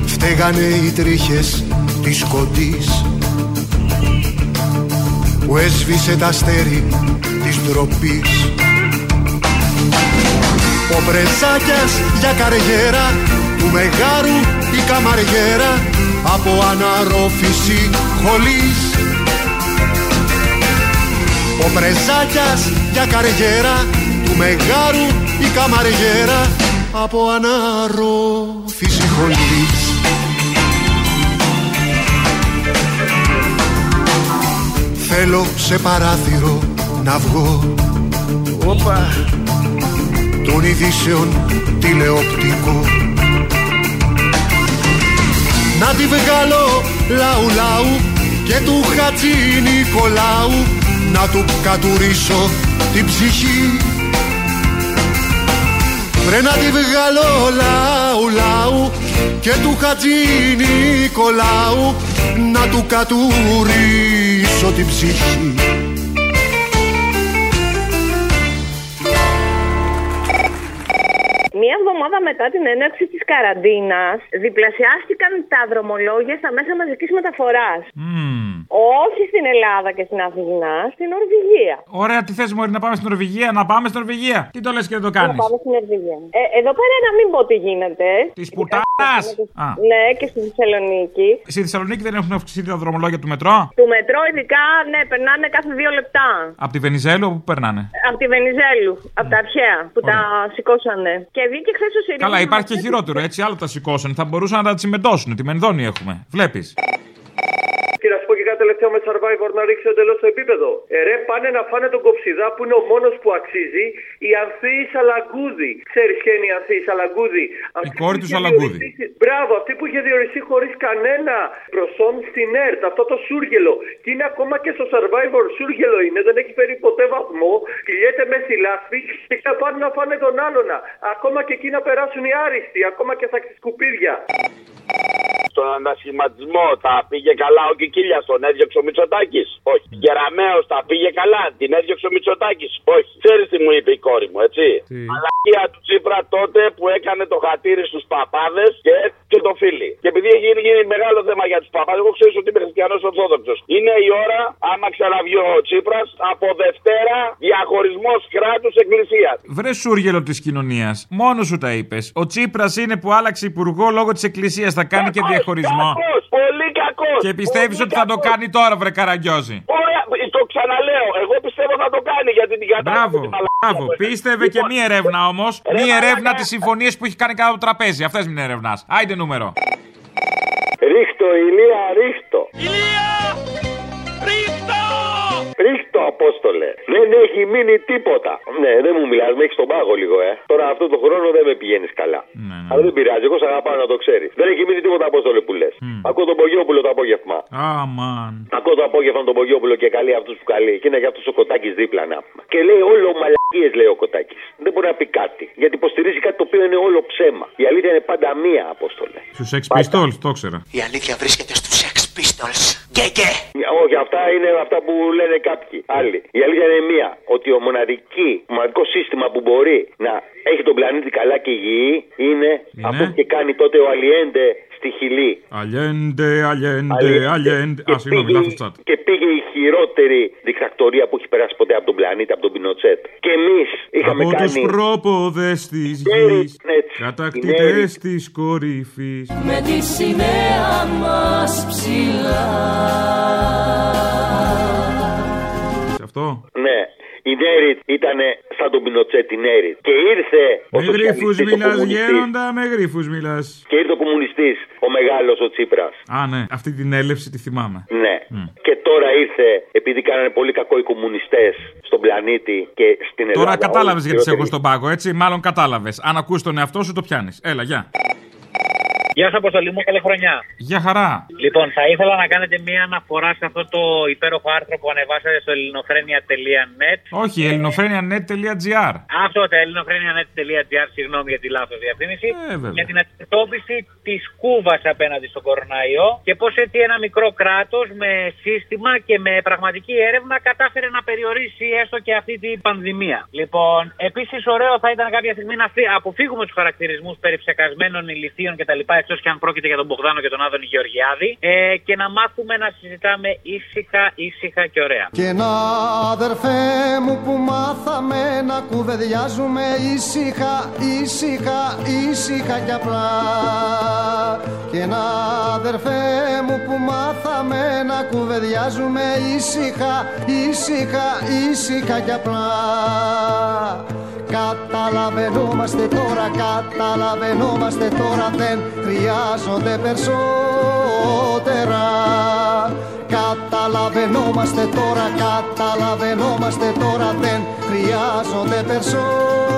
Speaker 37: Φταίγανε οι τρίχες της κοντής που έσβησε τα αστέρι της ντροπής. Ο Πρεζάκιας για καριέρα του Μεγάρου η καμαριέρα από αναρρόφηση χολής Ο Πρεζάκιας για καριέρα του Μεγάρου η καμαριέρα. Από αναρρόφηση χολής Θέλω σε παράθυρο να βγω. Όπα. Των ειδήσεων τηλεοπτικό Να τη βγάλω λαού λαού Και του Χατζη Νικολάου. Να του κατουρίσω την ψυχή. Βρε να τη βγάλω λαού λαού Και του Χατζη Νικολάου. Να του κατουρίσω την ψυχή
Speaker 33: Μία εβδομάδα μετά την έναρξη της καραντίνας, διπλασιάστηκαν τα δρομολόγια στα μέσα μαζικής μεταφοράς. Όχι στην Ελλάδα και στην Αθήνα, στην Νορβηγία.
Speaker 26: Ωραία, τι θες Μωρή, να πάμε στην Νορβηγία, να πάμε στην Νορβηγία; Τι το λες και δεν το κάνεις;
Speaker 33: Να πάμε στην Νορβηγία. Ε, εδώ πέρα να μην πω τι γίνεται.
Speaker 26: Της πουτάνας! Α.
Speaker 33: Ναι, και στη Θεσσαλονίκη.
Speaker 26: Στη Θεσσαλονίκη δεν έχουν αυξηθεί τα δρομολόγια του μετρό;
Speaker 33: Του μετρό, ειδικά, ναι, περνάνε κάθε δύο λεπτά.
Speaker 26: Από τη Βενιζέλου, όπου περνάνε;
Speaker 33: Από τη Βενιζέλου, από τα αρχαία που τα σηκώσανε. Και βγήκε χθες ο Σιριζέο.
Speaker 26: Καλά, υπάρχει και χειρότερο, έτσι, άλλο τα σηκώσουν. Θα μπορούσαν να τα τσιμεντώσουν. Τη Μενδόνη έχουμε. Βλέπεις.
Speaker 38: Και να σου πω και κάτι τελευταίο με survivor να ρίξει εντελώς το επίπεδο. Ε, ρε, πάνε να φάνε τον κοψιδά που είναι ο μόνος που αξίζει, η Ανθή Σαλαγκούδη. Ξέρεις ποια είναι η Ανθή Σαλαγκούδη;
Speaker 26: Η κόρη του Σαλαγκούδη.
Speaker 38: Μπράβο, αυτή που είχε διοριστεί χωρίς κανένα προσόν στην ΕΡΤ, αυτό το σούργελο. Και είναι ακόμα και στο survivor σούργελο είναι, δεν έχει φέρει ποτέ βαθμό. Κυλιέται με λάσπη και θα πάνε να φάνε τον άλλονα. Ακόμα και εκεί να περάσουν οι άριστοι, ακόμα και στα σκουπίδια.
Speaker 39: Στον ανασχηματισμό τα πήγε καλά ο Κικίλια, τον έδιωξε ο Μητσοτάκης; Όχι. Γεραμαίο τα πήγε καλά, την έδιωξε ο Μητσοτάκης; Όχι. Ξέρεις τι μου είπε η κόρη μου, έτσι; Μαλακία του Τσίπρα τότε που έκανε το χατήρι στους παπάδες και έφυγε Χριστιωτοφίλοι. Και επειδή έχει γίνει, γίνει μεγάλο θέμα για τους παπάδε, εγώ ξέρω ότι είμαι χριστιανός Ορθόδοξος. Είναι η ώρα, άμα ξαναβγεί ο Τσίπρας, από Δευτέρα διαχωρισμός κράτους εκκλησίας.
Speaker 18: Βρε σούργελο της κοινωνίας. Μόνος σου τα είπες. Ο Τσίπρας είναι που άλλαξε υπουργό λόγω της εκκλησίας. Θα κάνει και διαχωρισμό.
Speaker 39: Κακός, πολύ κακός.
Speaker 18: Και πιστεύεις ότι θα το κάνει τώρα, βρε Καραγκιόζη;
Speaker 39: Ωραία, το ξαναλέω. Εγώ πιστεύω θα το κάνει γιατί την κατάσταση.
Speaker 18: Μπράβο,
Speaker 39: τη μαλακία
Speaker 18: μπράβο.
Speaker 39: που έχει.
Speaker 18: Πίστευε και
Speaker 39: Λοιπόν,
Speaker 18: μία έρευνα όμως.
Speaker 39: Ρε
Speaker 18: Μία
Speaker 39: μαλάκα.
Speaker 18: έρευνα της συμφωνίας που έχει κάνει κάτω από το τραπέζι. Αυτές μην ερευνά. Άιντε νούμερο.
Speaker 39: Ρίχτω, ηλία, ρίχτω. Ρίχτω, Απόστολε. Δεν έχει μείνει τίποτα. Ναι, δεν μου μιλάς, με έχεις τον πάγο λίγο, ε. Τώρα αυτό το χρόνο δεν με πηγαίνεις καλά. Αλλά δεν πειράζει, εγώ σε αγαπάω να το ξέρεις. Δεν έχει μείνει τίποτα, Απόστολε που λες. Ακούω τον Πογιόπουλο το απόγευμα.
Speaker 18: Αμάν.
Speaker 39: Ακούω το απόγευμα τον Πογιόπουλο και καλεί αυτούς που καλεί. Και είναι για αυτούς ο Κοτάκης δίπλα να πούμε. Και λέει όλο μαλακίες, λέει ο Κοτάκης. Δεν μπορεί να πει κάτι. Γιατί υποστηρίζει κάτι το οποίο είναι όλο ψέμα. Η αλήθεια είναι πάντα μία, Απόστολε.
Speaker 18: Στους Sex Pistols, το ήξερα.
Speaker 39: Η αλήθεια βρίσκεται στους Sex Pistols. Και και. Όχι, αυτά είναι αυτά που λένε κάποιοι άλλοι. Η αλήθεια είναι μία. Ότι ο μοναδική, μοναδικό σύστημα που μπορεί να έχει τον πλανήτη καλά και υγιή είναι, αυτό που και κάνει τότε ο Αλιέντε στη Χιλή.
Speaker 18: Αλιέντε, αλιέντε,
Speaker 39: Αλιέντε.
Speaker 18: αλιέντε.
Speaker 39: Και
Speaker 18: Α, συγγνώμη,
Speaker 39: πήγε-
Speaker 18: λάθος τσάτ.
Speaker 39: Και πήγε η χειρότερη δικτακτορία που έχει περάσει ποτέ από τον πλανήτη, από τον Πινοτσέτ. Και εμείς είχαμε
Speaker 18: Από τους
Speaker 39: κάνει.
Speaker 18: πρόποδες της
Speaker 39: Χέρι,
Speaker 18: γης,
Speaker 39: έτσι,
Speaker 18: κατακτητές
Speaker 39: χέρι.
Speaker 18: της κορυφής.
Speaker 6: με τη σημαία μας ψηλά.
Speaker 18: Σε αυτό;
Speaker 39: Ναι. Η Νέριτ ήταν σαν τον Πινοτσέτ η Νέριτ. Και ήρθε ο
Speaker 18: Με γρήφου
Speaker 39: σοσιαλιστής, ο
Speaker 18: μιλάς,
Speaker 39: κομμουνιστής.
Speaker 18: γέροντα, με γρήφου μιλάς.
Speaker 39: Και ήρθε ο κομμουνιστής, ο μεγάλος ο Τσίπρας.
Speaker 18: Α, ναι, αυτή την έλευση τη θυμάμαι.
Speaker 39: Ναι. Και τώρα ήρθε, επειδή κάνανε πολύ κακό οι κομμουνιστές στον πλανήτη και στην Ελλάδα.
Speaker 18: Τώρα κατάλαβες
Speaker 39: όλοι
Speaker 18: γιατί σε έχω
Speaker 39: χειρότεροι.
Speaker 18: στον πάγο, έτσι; Μάλλον κατάλαβες. Αν ακούς τον εαυτό σου, το πιάνεις. Έλα, γεια.
Speaker 38: Γεια σας, Αποστολή μου, καλή χρονιά.
Speaker 18: Γεια χαρά.
Speaker 38: Λοιπόν, θα ήθελα να κάνετε μία αναφορά σε αυτό το υπέροχο άρθρο που ανεβάσατε στο ελληνοφρένια.net.
Speaker 18: Όχι, ελληνοφρένια.net.gr.
Speaker 38: Αυτό το ελληνοφρένια.net.gr, συγγνώμη για τη λάθος διαφήμιση.
Speaker 18: Ε, βέβαια.
Speaker 38: για την αντιμετώπιση της Κούβας απέναντι στον κοροναϊό και πώς έτσι ένα μικρό κράτος με σύστημα και με πραγματική έρευνα κατάφερε να περιορίσει έστω και αυτή την πανδημία. Λοιπόν, επίσης ωραίο θα ήταν κάποια στιγμή να φύ- αποφύγουμε τους χαρακτηρισμούς περί ψεκασμένων ηλικίων κτλ. Εκτό και αν πρόκειται για τον Μπογδάνο και τον Άδωνη Γεωργιάδη. Ε, και να μάθουμε να συζητάμε ήσυχα, ήσυχα και ωραία.
Speaker 6: Και να αδερφέ μου που μάθαμε να κουβεντιάζουμε ήσυχα, ήσυχα, ήσυχα και απλά Και να αδερφέ μου που μάθαμε να κουβεντιάζουμε ήσυχα, ήσυχα, ήσυχα και απλά Καταλαβαίνομαστε τώρα, καταλαβαίνομαστε τώρα Δεν χρειάζονται περισσότερα. Καταλαβαίνομαστε τώρα, καταλαβαίνομαστε τώρα Δεν χρειάζονται περισσότερα.